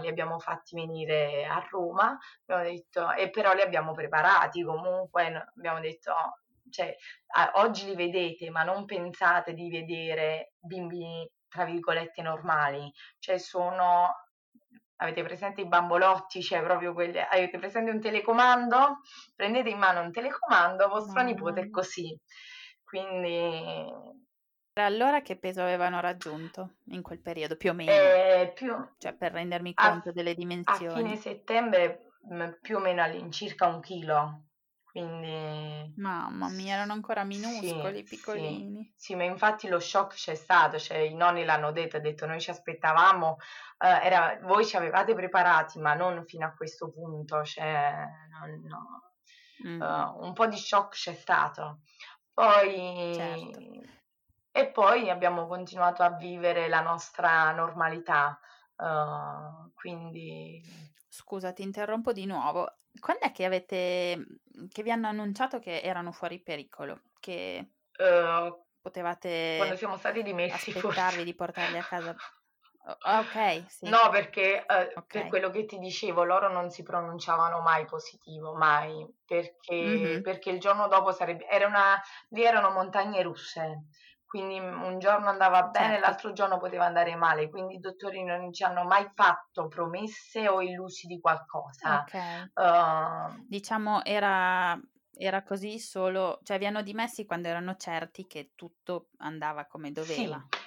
li abbiamo fatti venire a Roma detto, e però li abbiamo preparati comunque, abbiamo detto cioè, oggi li vedete, ma non pensate di vedere bimbi tra virgolette normali, cioè sono avete presente i bambolotti, cioè proprio quelli, avete presente un telecomando? Prendete in mano un telecomando, vostro mm. nipote è così. Quindi... Allora che peso avevano raggiunto in quel periodo, più o meno? Eh, più... Cioè per rendermi conto a, delle dimensioni. A fine settembre più o meno all'incirca un chilo. Quindi... Mamma mia, erano ancora minuscoli, sì, piccolini. Sì, sì, ma infatti lo shock c'è stato, cioè i nonni l'hanno detto, hanno detto noi ci aspettavamo, uh, era, voi ci avevate preparati, ma non fino a questo punto, cioè, non, no. mm. uh, un po' di shock c'è stato. Poi... Certo. E poi abbiamo continuato a vivere la nostra normalità, uh, quindi... Scusa, ti interrompo di nuovo. Quando è che avete mhmm, che vi hanno annunciato che erano fuori pericolo? Che uh, potevate quando siamo stati dimessi aspettarvi forse. di portarli a casa? ok, sì. No, perché uh, okay. per quello che ti dicevo, loro non si pronunciavano mai positivo, mai, perché, mm-hmm. perché il giorno dopo sarebbe... Era una, lì erano montagne russe, quindi un giorno andava bene, certo. l'altro giorno poteva andare male, quindi i dottori non ci hanno mai fatto promesse o illusi di qualcosa. Okay. Uh, diciamo era, era, così solo, cioè vi hanno dimessi quando erano certi che tutto andava come doveva. Sì.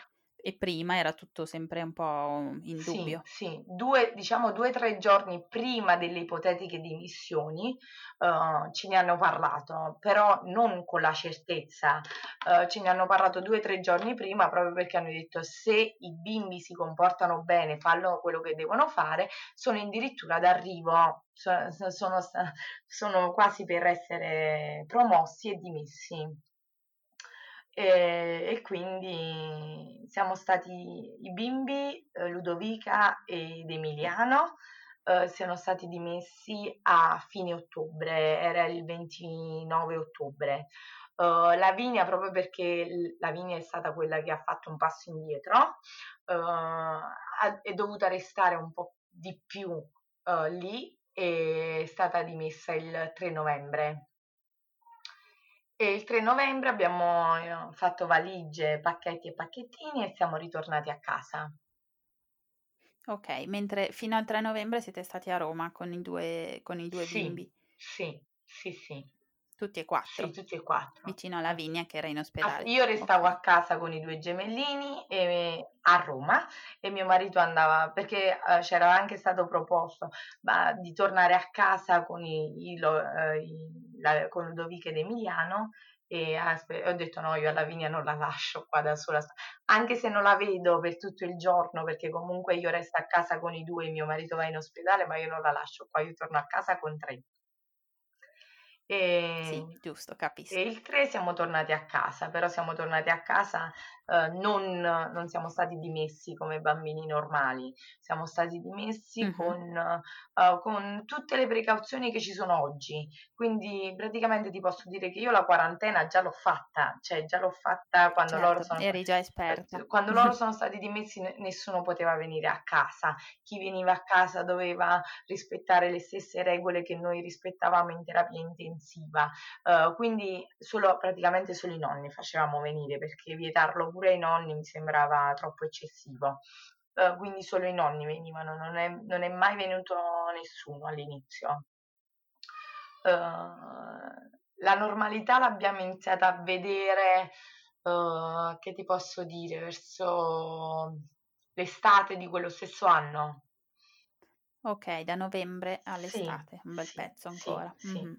E prima era tutto sempre un po' in Sì, dubbio. sì, due, diciamo due o tre giorni prima delle ipotetiche dimissioni uh, ce ne hanno parlato, però non con la certezza, uh, ce ne hanno parlato due o tre giorni prima proprio perché hanno detto se i bimbi si comportano bene, fanno quello che devono fare, sono addirittura d'arrivo, sono, sono, sono quasi per essere promossi e dimessi. E, e quindi siamo stati i bimbi, eh, Ludovica ed Emiliano, eh, siano stati dimessi a fine ottobre, era il 29 ottobre. Uh, Lavinia, proprio perché Lavinia è stata quella che ha fatto un passo indietro, uh, è dovuta restare un po' di più uh, lì e è stata dimessa il 3 novembre. E il 3 novembre abbiamo eh, fatto valigie, pacchetti e pacchettini e siamo ritornati a casa. Ok, mentre fino al 3 novembre siete stati a Roma con i due, con i due sì, bimbi? Sì, sì, sì. Tutti e quattro? Sì, tutti e quattro. Vicino alla Vigna che era in ospedale? Io restavo okay. a casa con i due gemellini e, a Roma e mio marito andava, perché uh, c'era anche stato proposto ma, di tornare a casa con, i, i, uh, i, la, con Ludovica ed Emiliano e aspe- ho detto no, io alla Vigna non la lascio qua da sola, anche se non la vedo per tutto il giorno, perché comunque io resto a casa con i due, mio marito va in ospedale, ma io non la lascio qua, io torno a casa con tre. E, sì, giusto, capisco. E il 3 siamo tornati a casa, però siamo tornati a casa eh, non, non, siamo stati dimessi come bambini normali, siamo stati dimessi uh-huh. con, uh, con, tutte le precauzioni che ci sono oggi. Quindi praticamente ti posso dire che io la quarantena già l'ho fatta, cioè già l'ho fatta quando certo, loro sono eri già esperta. Eh, quando loro sono stati dimessi nessuno poteva venire a casa. Chi veniva a casa doveva rispettare le stesse regole che noi rispettavamo in terapia intensiva. Uh, quindi solo, praticamente solo i nonni facevamo venire perché vietarlo pure ai nonni mi sembrava troppo eccessivo. Uh, quindi solo i nonni venivano, non è, non è mai venuto nessuno all'inizio. Uh, la normalità l'abbiamo iniziata a vedere, uh, che ti posso dire, verso l'estate di quello stesso anno. Ok, da novembre all'estate, sì, un bel sì, pezzo ancora. Sì, mm-hmm.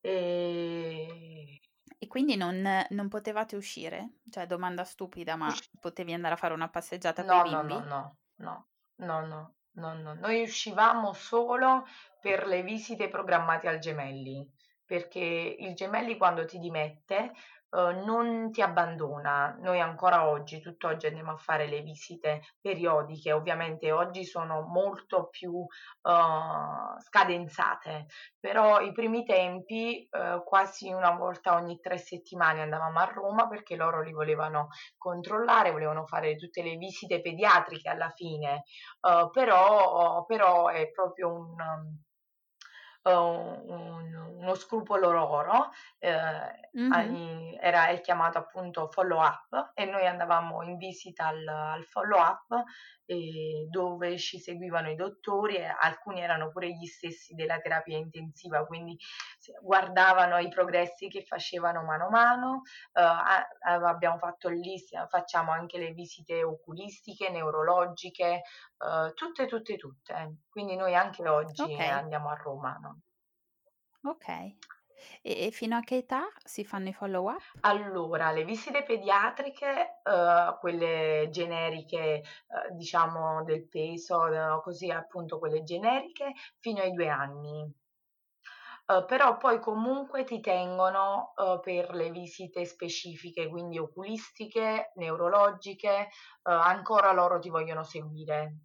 E e quindi non, non potevate uscire? Cioè, domanda stupida, ma potevi andare a fare una passeggiata no, con i bimbi? No, no, no, no, no, no, no. Noi uscivamo solo per le visite programmate al Gemelli, perché il Gemelli quando ti dimette Uhm, non ti abbandona. Noi ancora oggi, tutt'oggi andiamo a fare le visite periodiche, ovviamente oggi sono molto più uh, scadenzate, però i primi tempi uh, quasi una volta ogni tre settimane andavamo a Roma perché loro li volevano controllare, volevano fare tutte le visite pediatriche alla fine, uh, però, però è proprio un un, uno scrupolo loro, eh, mm-hmm. era è chiamato appunto follow up e noi andavamo in visita al, al follow up eh, dove ci seguivano i dottori e alcuni erano pure gli stessi della terapia intensiva, quindi guardavano i progressi che facevano mano a mano, eh, abbiamo fatto lì, facciamo anche le visite oculistiche, neurologiche, eh, tutte, tutte, tutte. Quindi noi anche oggi okay. andiamo a Roma. No? Ok. E, fino a che età si fanno i follow up? Allora, le visite pediatriche, uh, quelle generiche, uh, diciamo del peso, uh, così appunto quelle generiche, fino ai due anni. però poi comunque ti tengono per le visite specifiche, quindi oculistiche, neurologiche, ancora loro ti vogliono seguire.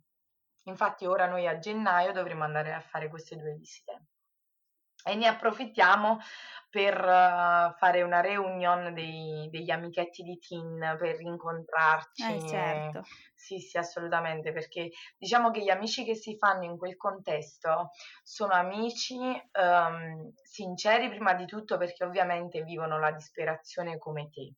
Infatti ora noi a gennaio dovremo andare a fare queste due visite e ne approfittiamo per uh, fare una reunion dei, degli amichetti di Tin per rincontrarci. Eh, certo. Sì, sì, assolutamente, perché diciamo che gli amici che si fanno in quel contesto sono amici um, sinceri prima di tutto perché ovviamente vivono la disperazione come te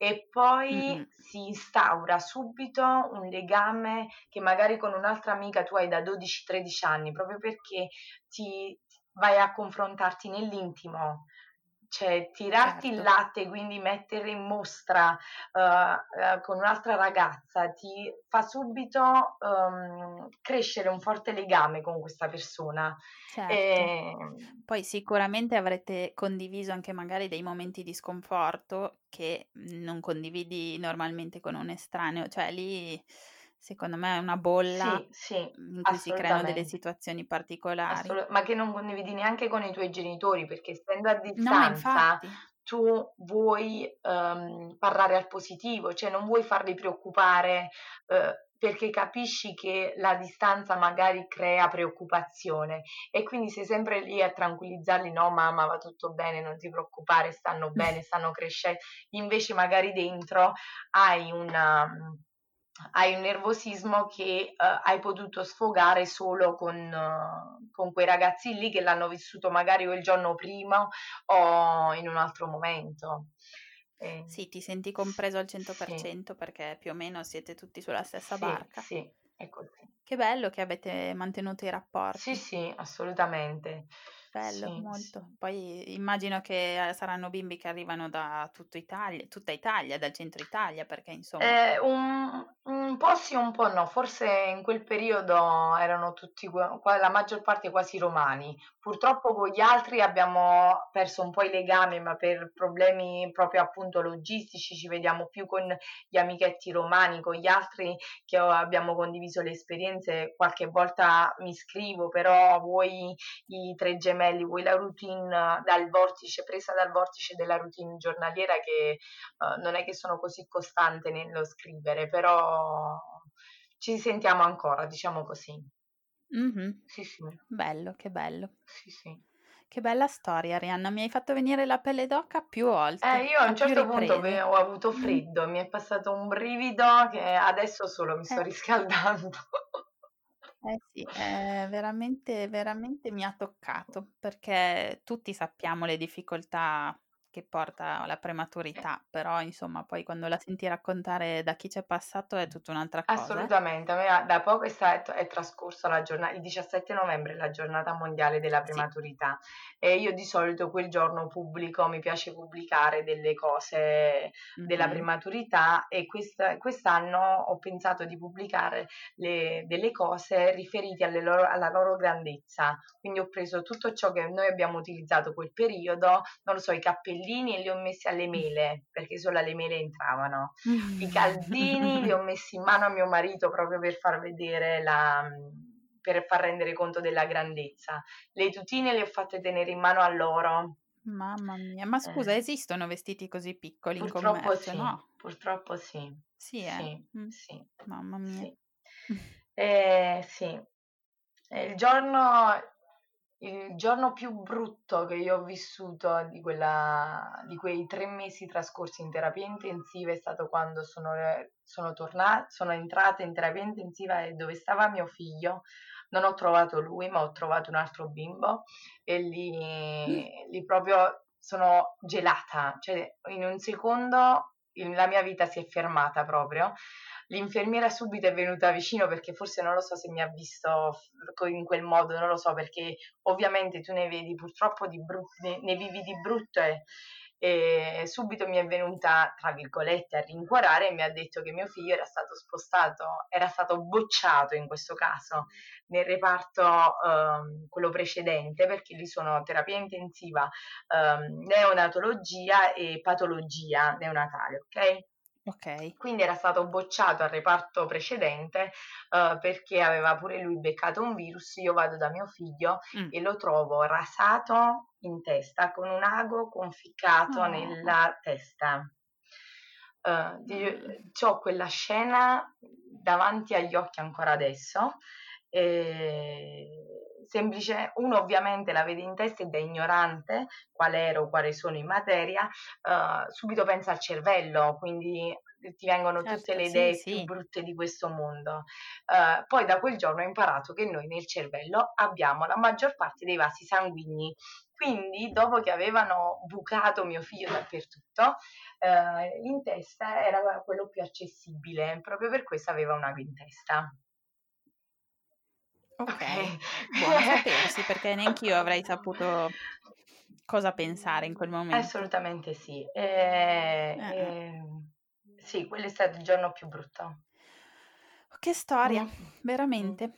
e poi mm-hmm. si instaura subito un legame che magari con un'altra amica tu hai da 12-13 anni, proprio perché ti vai a confrontarti nell'intimo cioè tirarti Certo. il latte, quindi mettere in mostra uh, uh, con un'altra ragazza, ti fa subito um, crescere un forte legame con questa persona. Certo. E... Poi sicuramente avrete condiviso anche magari dei momenti di sconforto che non condividi normalmente con un estraneo, cioè lì secondo me è una bolla sì, sì, in cui si creano delle situazioni particolari. Assolut- ma che non condividi neanche con i tuoi genitori, perché essendo a distanza no, tu vuoi um, parlare al positivo, cioè non vuoi farli preoccupare uh, perché capisci che la distanza magari crea preoccupazione e quindi sei sempre lì a tranquillizzarli, no mamma va tutto bene, non ti preoccupare, stanno bene, stanno crescendo, invece magari dentro hai una hai un nervosismo che uh, hai potuto sfogare solo con, uh, con, quei ragazzi lì che l'hanno vissuto magari o il giorno prima o in un altro momento. Eh, sì, ti senti compreso al 100% sì. perché più o meno siete tutti sulla stessa sì, barca. Sì, è così. Che bello che avete mantenuto i rapporti. Sì, sì, assolutamente. Bello, Sì, molto. sì. Poi immagino che eh, saranno bimbi che arrivano da tutta Italia, tutta Italia, dal centro Italia, perché insomma... Eh, un, un po' sì, un po' no. Forse in quel periodo erano tutti, la maggior parte quasi romani. Purtroppo con gli altri abbiamo perso un po' i legami, ma per problemi proprio appunto logistici ci vediamo più con gli amichetti romani, con gli altri che abbiamo condiviso le esperienze. Qualche volta mi scrivo, però voi i tre gemelli, vuoi la routine dal vortice, presa dal vortice della routine giornaliera che uh, non è che sono così costante nello scrivere, però ci sentiamo ancora, diciamo così. Mm-hmm. Sì, sì. Bello, che bello. Sì, sì. Che bella storia, Arianna. Mi hai fatto venire la pelle d'oca più volte. Eh, io a un certo punto ho avuto freddo, mi è passato un brivido che adesso solo mi sto eh. riscaldando. Eh sì, eh, veramente, veramente mi ha toccato perché tutti sappiamo le difficoltà che porta alla prematurità, però insomma poi quando la senti raccontare da chi c'è passato è tutta un'altra cosa. Assolutamente, a me da poco è, stato, è trascorsa la giornata, il 17 novembre, la giornata mondiale della prematurità sì. e io di solito quel giorno pubblico, mi piace pubblicare delle cose mm-hmm. della prematurità e quest, quest'anno ho pensato di pubblicare le, delle cose riferite loro, alla loro grandezza, quindi ho preso tutto ciò che noi abbiamo utilizzato quel periodo, non lo so, i cappellini, e li ho messi alle mele perché solo alle mele entravano. I caldini li ho messi in mano a mio marito proprio per far vedere la per far rendere conto della grandezza. Le tutine le ho fatte tenere in mano a loro. Mamma mia, ma scusa, eh. esistono vestiti così piccoli purtroppo in commercio, sì, no? Purtroppo sì. Sì, eh? sì, mm. sì. Mamma mia. Sì. Eh, sì. Il giorno il giorno più brutto che io ho vissuto di, quella, di quei tre mesi trascorsi in terapia intensiva è stato quando sono, sono, tornata, sono entrata in terapia intensiva e dove stava mio figlio non ho trovato lui ma ho trovato un altro bimbo e lì, lì proprio sono gelata, cioè in un secondo la mia vita si è fermata proprio. L'infermiera subito è venuta vicino perché forse non lo so se mi ha visto in quel modo, non lo so perché ovviamente tu ne vedi purtroppo di brutto, ne, ne vivi di brutto e, e subito mi è venuta, tra virgolette, a rincuorare e mi ha detto che mio figlio era stato spostato, era stato bocciato in questo caso nel reparto um, quello precedente perché lì sono terapia intensiva, um, neonatologia e patologia neonatale, ok? Ok. Quindi era stato bocciato al reparto precedente uh, perché aveva pure lui beccato un virus. Io vado da mio figlio mm. e lo trovo rasato in testa con un ago conficcato oh. nella testa. Uh, mm. Ho quella scena davanti agli occhi ancora adesso. E semplice, uno ovviamente la vede in testa e da ignorante qual ero, quali sono in materia, uh, subito pensa al cervello, quindi ti vengono certo, tutte le idee sì, più sì. brutte di questo mondo. Uh, poi da quel giorno ho imparato che noi nel cervello abbiamo la maggior parte dei vasi sanguigni. Quindi, dopo che avevano bucato mio figlio dappertutto, uh, in testa era quello più accessibile, proprio per questo aveva un ago in testa. Ok, buono sapersi perché neanche io avrei saputo cosa pensare in quel momento. Assolutamente sì. Eh, Eh, eh. eh, sì, quello è stato il giorno più brutto. Che storia, Mm, mm. veramente.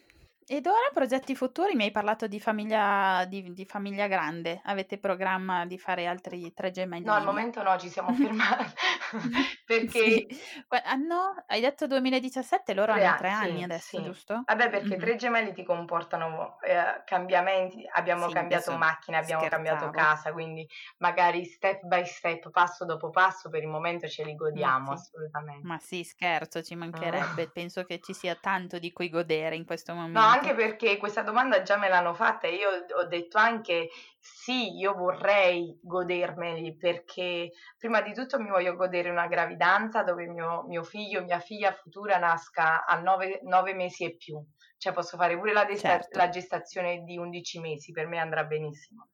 Ed ora progetti futuri? Mi hai parlato di famiglia, di, di famiglia grande. Avete programma di fare altri tre No, al momento no, ci siamo fermati. perché Que- Hanno, hai detto 2017, loro tre hanno anni, tre anni sì, adesso, sì. giusto? Vabbè, perché Mhm. tre gemelli ti comportano eh, cambiamenti, abbiamo Sì, cambiato macchina, abbiamo cambiato scherzavo. casa, quindi magari step by step, passo dopo passo, per il momento ce li Ma godiamo sì, assolutamente. ma sì, scherzo, ci Ah. mancherebbe. Penso che ci sia tanto di cui godere in questo No, momento. anche perché questa domanda già me l'hanno fatta e io ho detto anche sì, io vorrei godermeli perché prima di tutto mi voglio godere una gravidanza dove mio, mio figlio, mia figlia futura nasca a nove, nove mesi e più. Cioè posso fare pure la, desta- Certo. la gestazione di 11 mesi, per me andrà benissimo.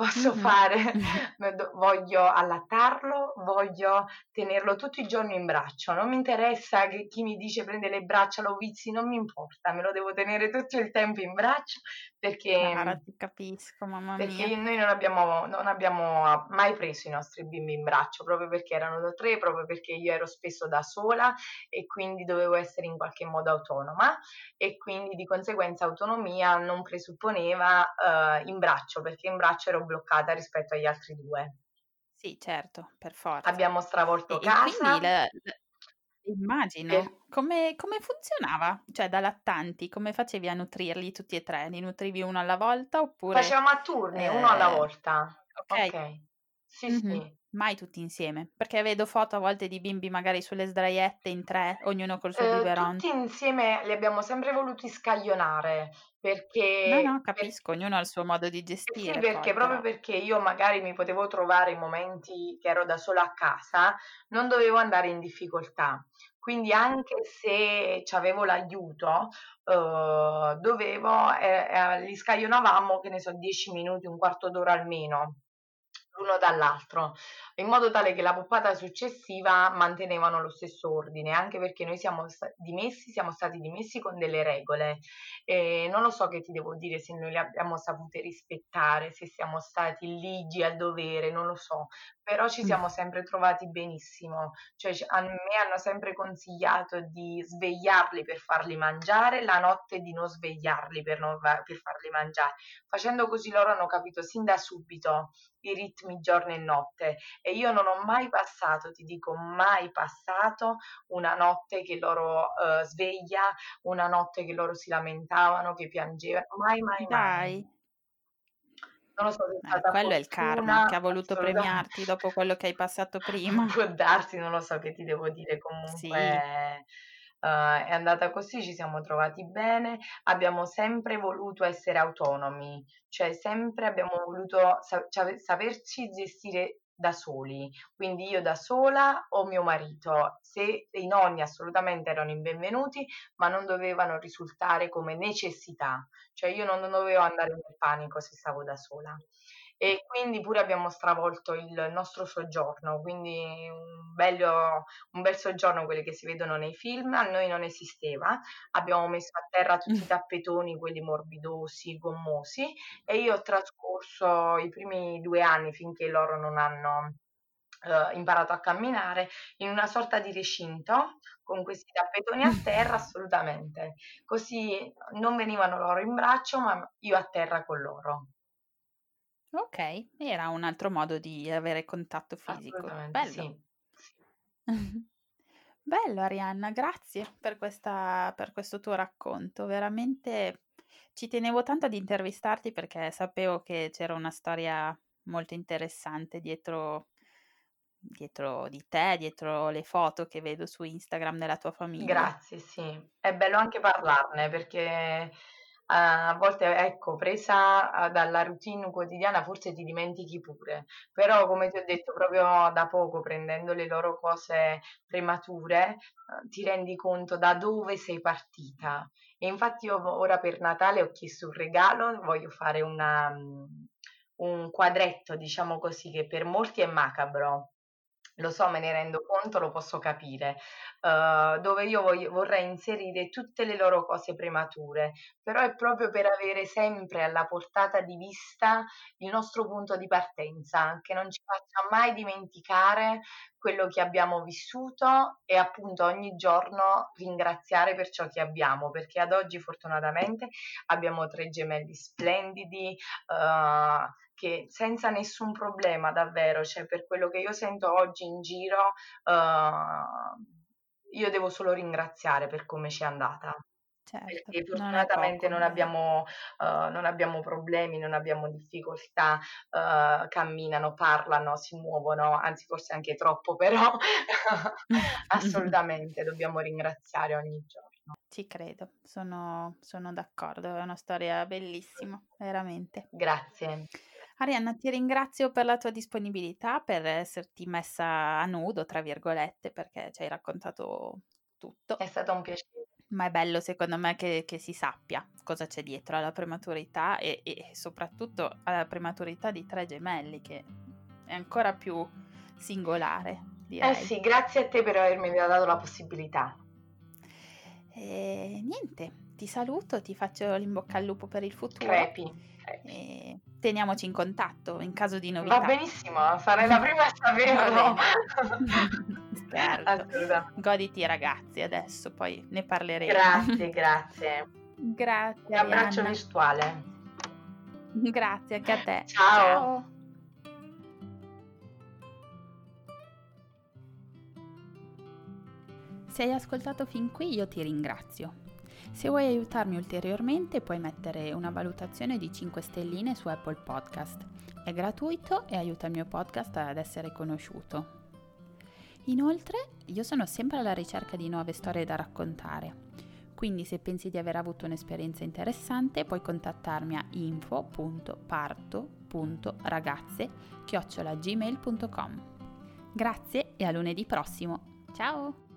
Posso Mhm. fare, voglio allattarlo, voglio tenerlo tutti i giorni in braccio. Non mi interessa che chi mi dice prende le braccia, lo vizi, non mi importa, me lo devo tenere tutto il tempo in braccio perché, Chiara, ti capisco, mamma perché mia. noi non abbiamo, non abbiamo mai preso i nostri bimbi in braccio proprio perché erano da tre, proprio perché io ero spesso da sola e quindi dovevo essere in qualche modo autonoma e quindi di conseguenza autonomia non presupponeva eh, in braccio perché in braccio ero bloccata rispetto agli altri due. Sì, certo, per forza. Abbiamo E, stravolto e quindi casa la- la- per- immagino come, come funzionava? Cioè, da lattanti, come facevi a nutrirli tutti e tre? Li nutrivi uno alla volta oppure... facevamo a turni, uno alla eh, volta. ok, Ok, sì, mhm, sì. Mai tutti insieme, perché vedo foto a volte di bimbi magari sulle sdraiette in tre, ognuno col suo Eh, biberon. tutti insieme li abbiamo sempre voluti scaglionare No, perché, no, per- capisco, ognuno ha il suo modo di Eh sì, gestire perché poi, proprio però. perché io magari mi potevo trovare in momenti che ero da sola a casa, non dovevo andare in difficoltà. Quindi anche se avevo l'aiuto, eh, dovevo, eh, li scaglionavamo, che ne so, 10 minuti, un quarto d'ora almeno l'uno dall'altro, in modo tale che la poppata successiva mantenevano lo stesso ordine, anche perché noi siamo sta- dimessi, siamo stati dimessi con delle regole. E non lo so che ti devo dire se noi le abbiamo sapute rispettare, se siamo stati ligi al dovere, non lo so, però ci Mm. siamo sempre trovati benissimo. Cioè, ci- a me hanno sempre consigliato di svegliarli per farli mangiare, la notte di non svegliarli per, non va- per farli mangiare. Facendo così loro hanno capito sin da subito i ritmi giorno e notte e io non ho mai passato, ti dico mai passato una notte che loro eh, sveglia, una notte che loro si lamentavano, che piangevano, mai mai mai. Dai, Non lo so se è eh, stata quello è il karma fortuna, che ha voluto premiarti dopo quello che hai passato prima. Può darsi, non lo so che ti devo dire, Sì, comunque eh, è andata così, ci siamo trovati bene, abbiamo sempre voluto essere autonomi, cioè sempre abbiamo voluto sa- saperci gestire da soli, quindi io da sola o mio marito, se i nonni assolutamente erano benvenuti, ma non dovevano risultare come necessità, cioè io non dovevo andare nel panico se stavo da sola. E quindi pure abbiamo stravolto il nostro soggiorno, quindi un, bello, un bel soggiorno, quelli che si vedono nei film, a noi non esisteva. Abbiamo messo a terra tutti i tappetoni, quelli morbidosi, gommosi, e io ho trascorso i primi due anni finché loro non hanno eh, imparato a camminare in una sorta di recinto con questi tappetoni a terra, assolutamente. Così non venivano loro in braccio, ma io a terra con loro. Ok, era un altro modo di avere contatto fisico. Bello. sì. Bello Arianna, grazie per questa, per questo tuo racconto. Veramente ci tenevo tanto ad intervistarti perché sapevo che c'era una storia molto interessante dietro, dietro di te, dietro le foto che vedo su Instagram della tua famiglia. Grazie, sì. È bello anche parlarne perché a volte, ecco, presa ah, dalla routine quotidiana, forse ti dimentichi pure. Però, come ti ho detto, proprio da poco, prendendo le loro cose premature, eh, ti rendi conto da dove sei partita. E infatti io ora per Natale ho chiesto un regalo, voglio fare una, mm, un quadretto, diciamo così, che per molti è macabro. lo so, me ne rendo conto, lo posso capire, uh, dove io voglio, vorrei inserire tutte le loro cose premature, però è proprio per avere sempre alla portata di vista il nostro punto di partenza, che non ci faccia mai dimenticare quello che abbiamo vissuto e appunto ogni giorno ringraziare per ciò che abbiamo, perché ad oggi fortunatamente abbiamo tre gemelli splendidi, uh, che senza nessun problema davvero, cioè per quello che io sento oggi in giro, uh, io devo solo ringraziare per come ci è andata. Certo, perché fortunatamente non, non, abbiamo, uh, non, abbiamo, problemi, non abbiamo difficoltà, uh, camminano, parlano, si muovono, anzi forse anche troppo, però assolutamente dobbiamo ringraziare ogni giorno. Ci credo, sono, sono d'accordo, è una storia bellissima, veramente. Grazie. Arianna, ti ringrazio per la tua disponibilità, per esserti messa a nudo, tra virgolette, perché ci hai raccontato tutto. È stato un piacere. Ma è bello secondo me che, che si sappia cosa c'è dietro alla prematurità e, e, soprattutto alla prematurità di tre gemelli, che è ancora più singolare. Direi. Eh sì, grazie a te per avermi dato la possibilità. E niente, ti saluto, ti faccio l'in al lupo per il futuro. Crepi. E teniamoci in contatto in caso di novità. Va benissimo, sarei la prima a saperlo. certo. Goditi ragazzi adesso, poi ne parleremo. Grazie, grazie. grazie. Un abbraccio Arianna. virtuale. Grazie anche a te. Ciao. Ciao. Se hai ascoltato fin qui io ti ringrazio. Se vuoi aiutarmi ulteriormente puoi mettere una valutazione di 5 stelline su Apple Podcast. È gratuito e aiuta il mio podcast ad essere conosciuto. Inoltre, io sono sempre alla ricerca di nuove storie da raccontare. Quindi se pensi di aver avuto un'esperienza interessante puoi contattarmi a info.parto.ragazze.gmail.com Grazie e a lunedì prossimo. Ciao!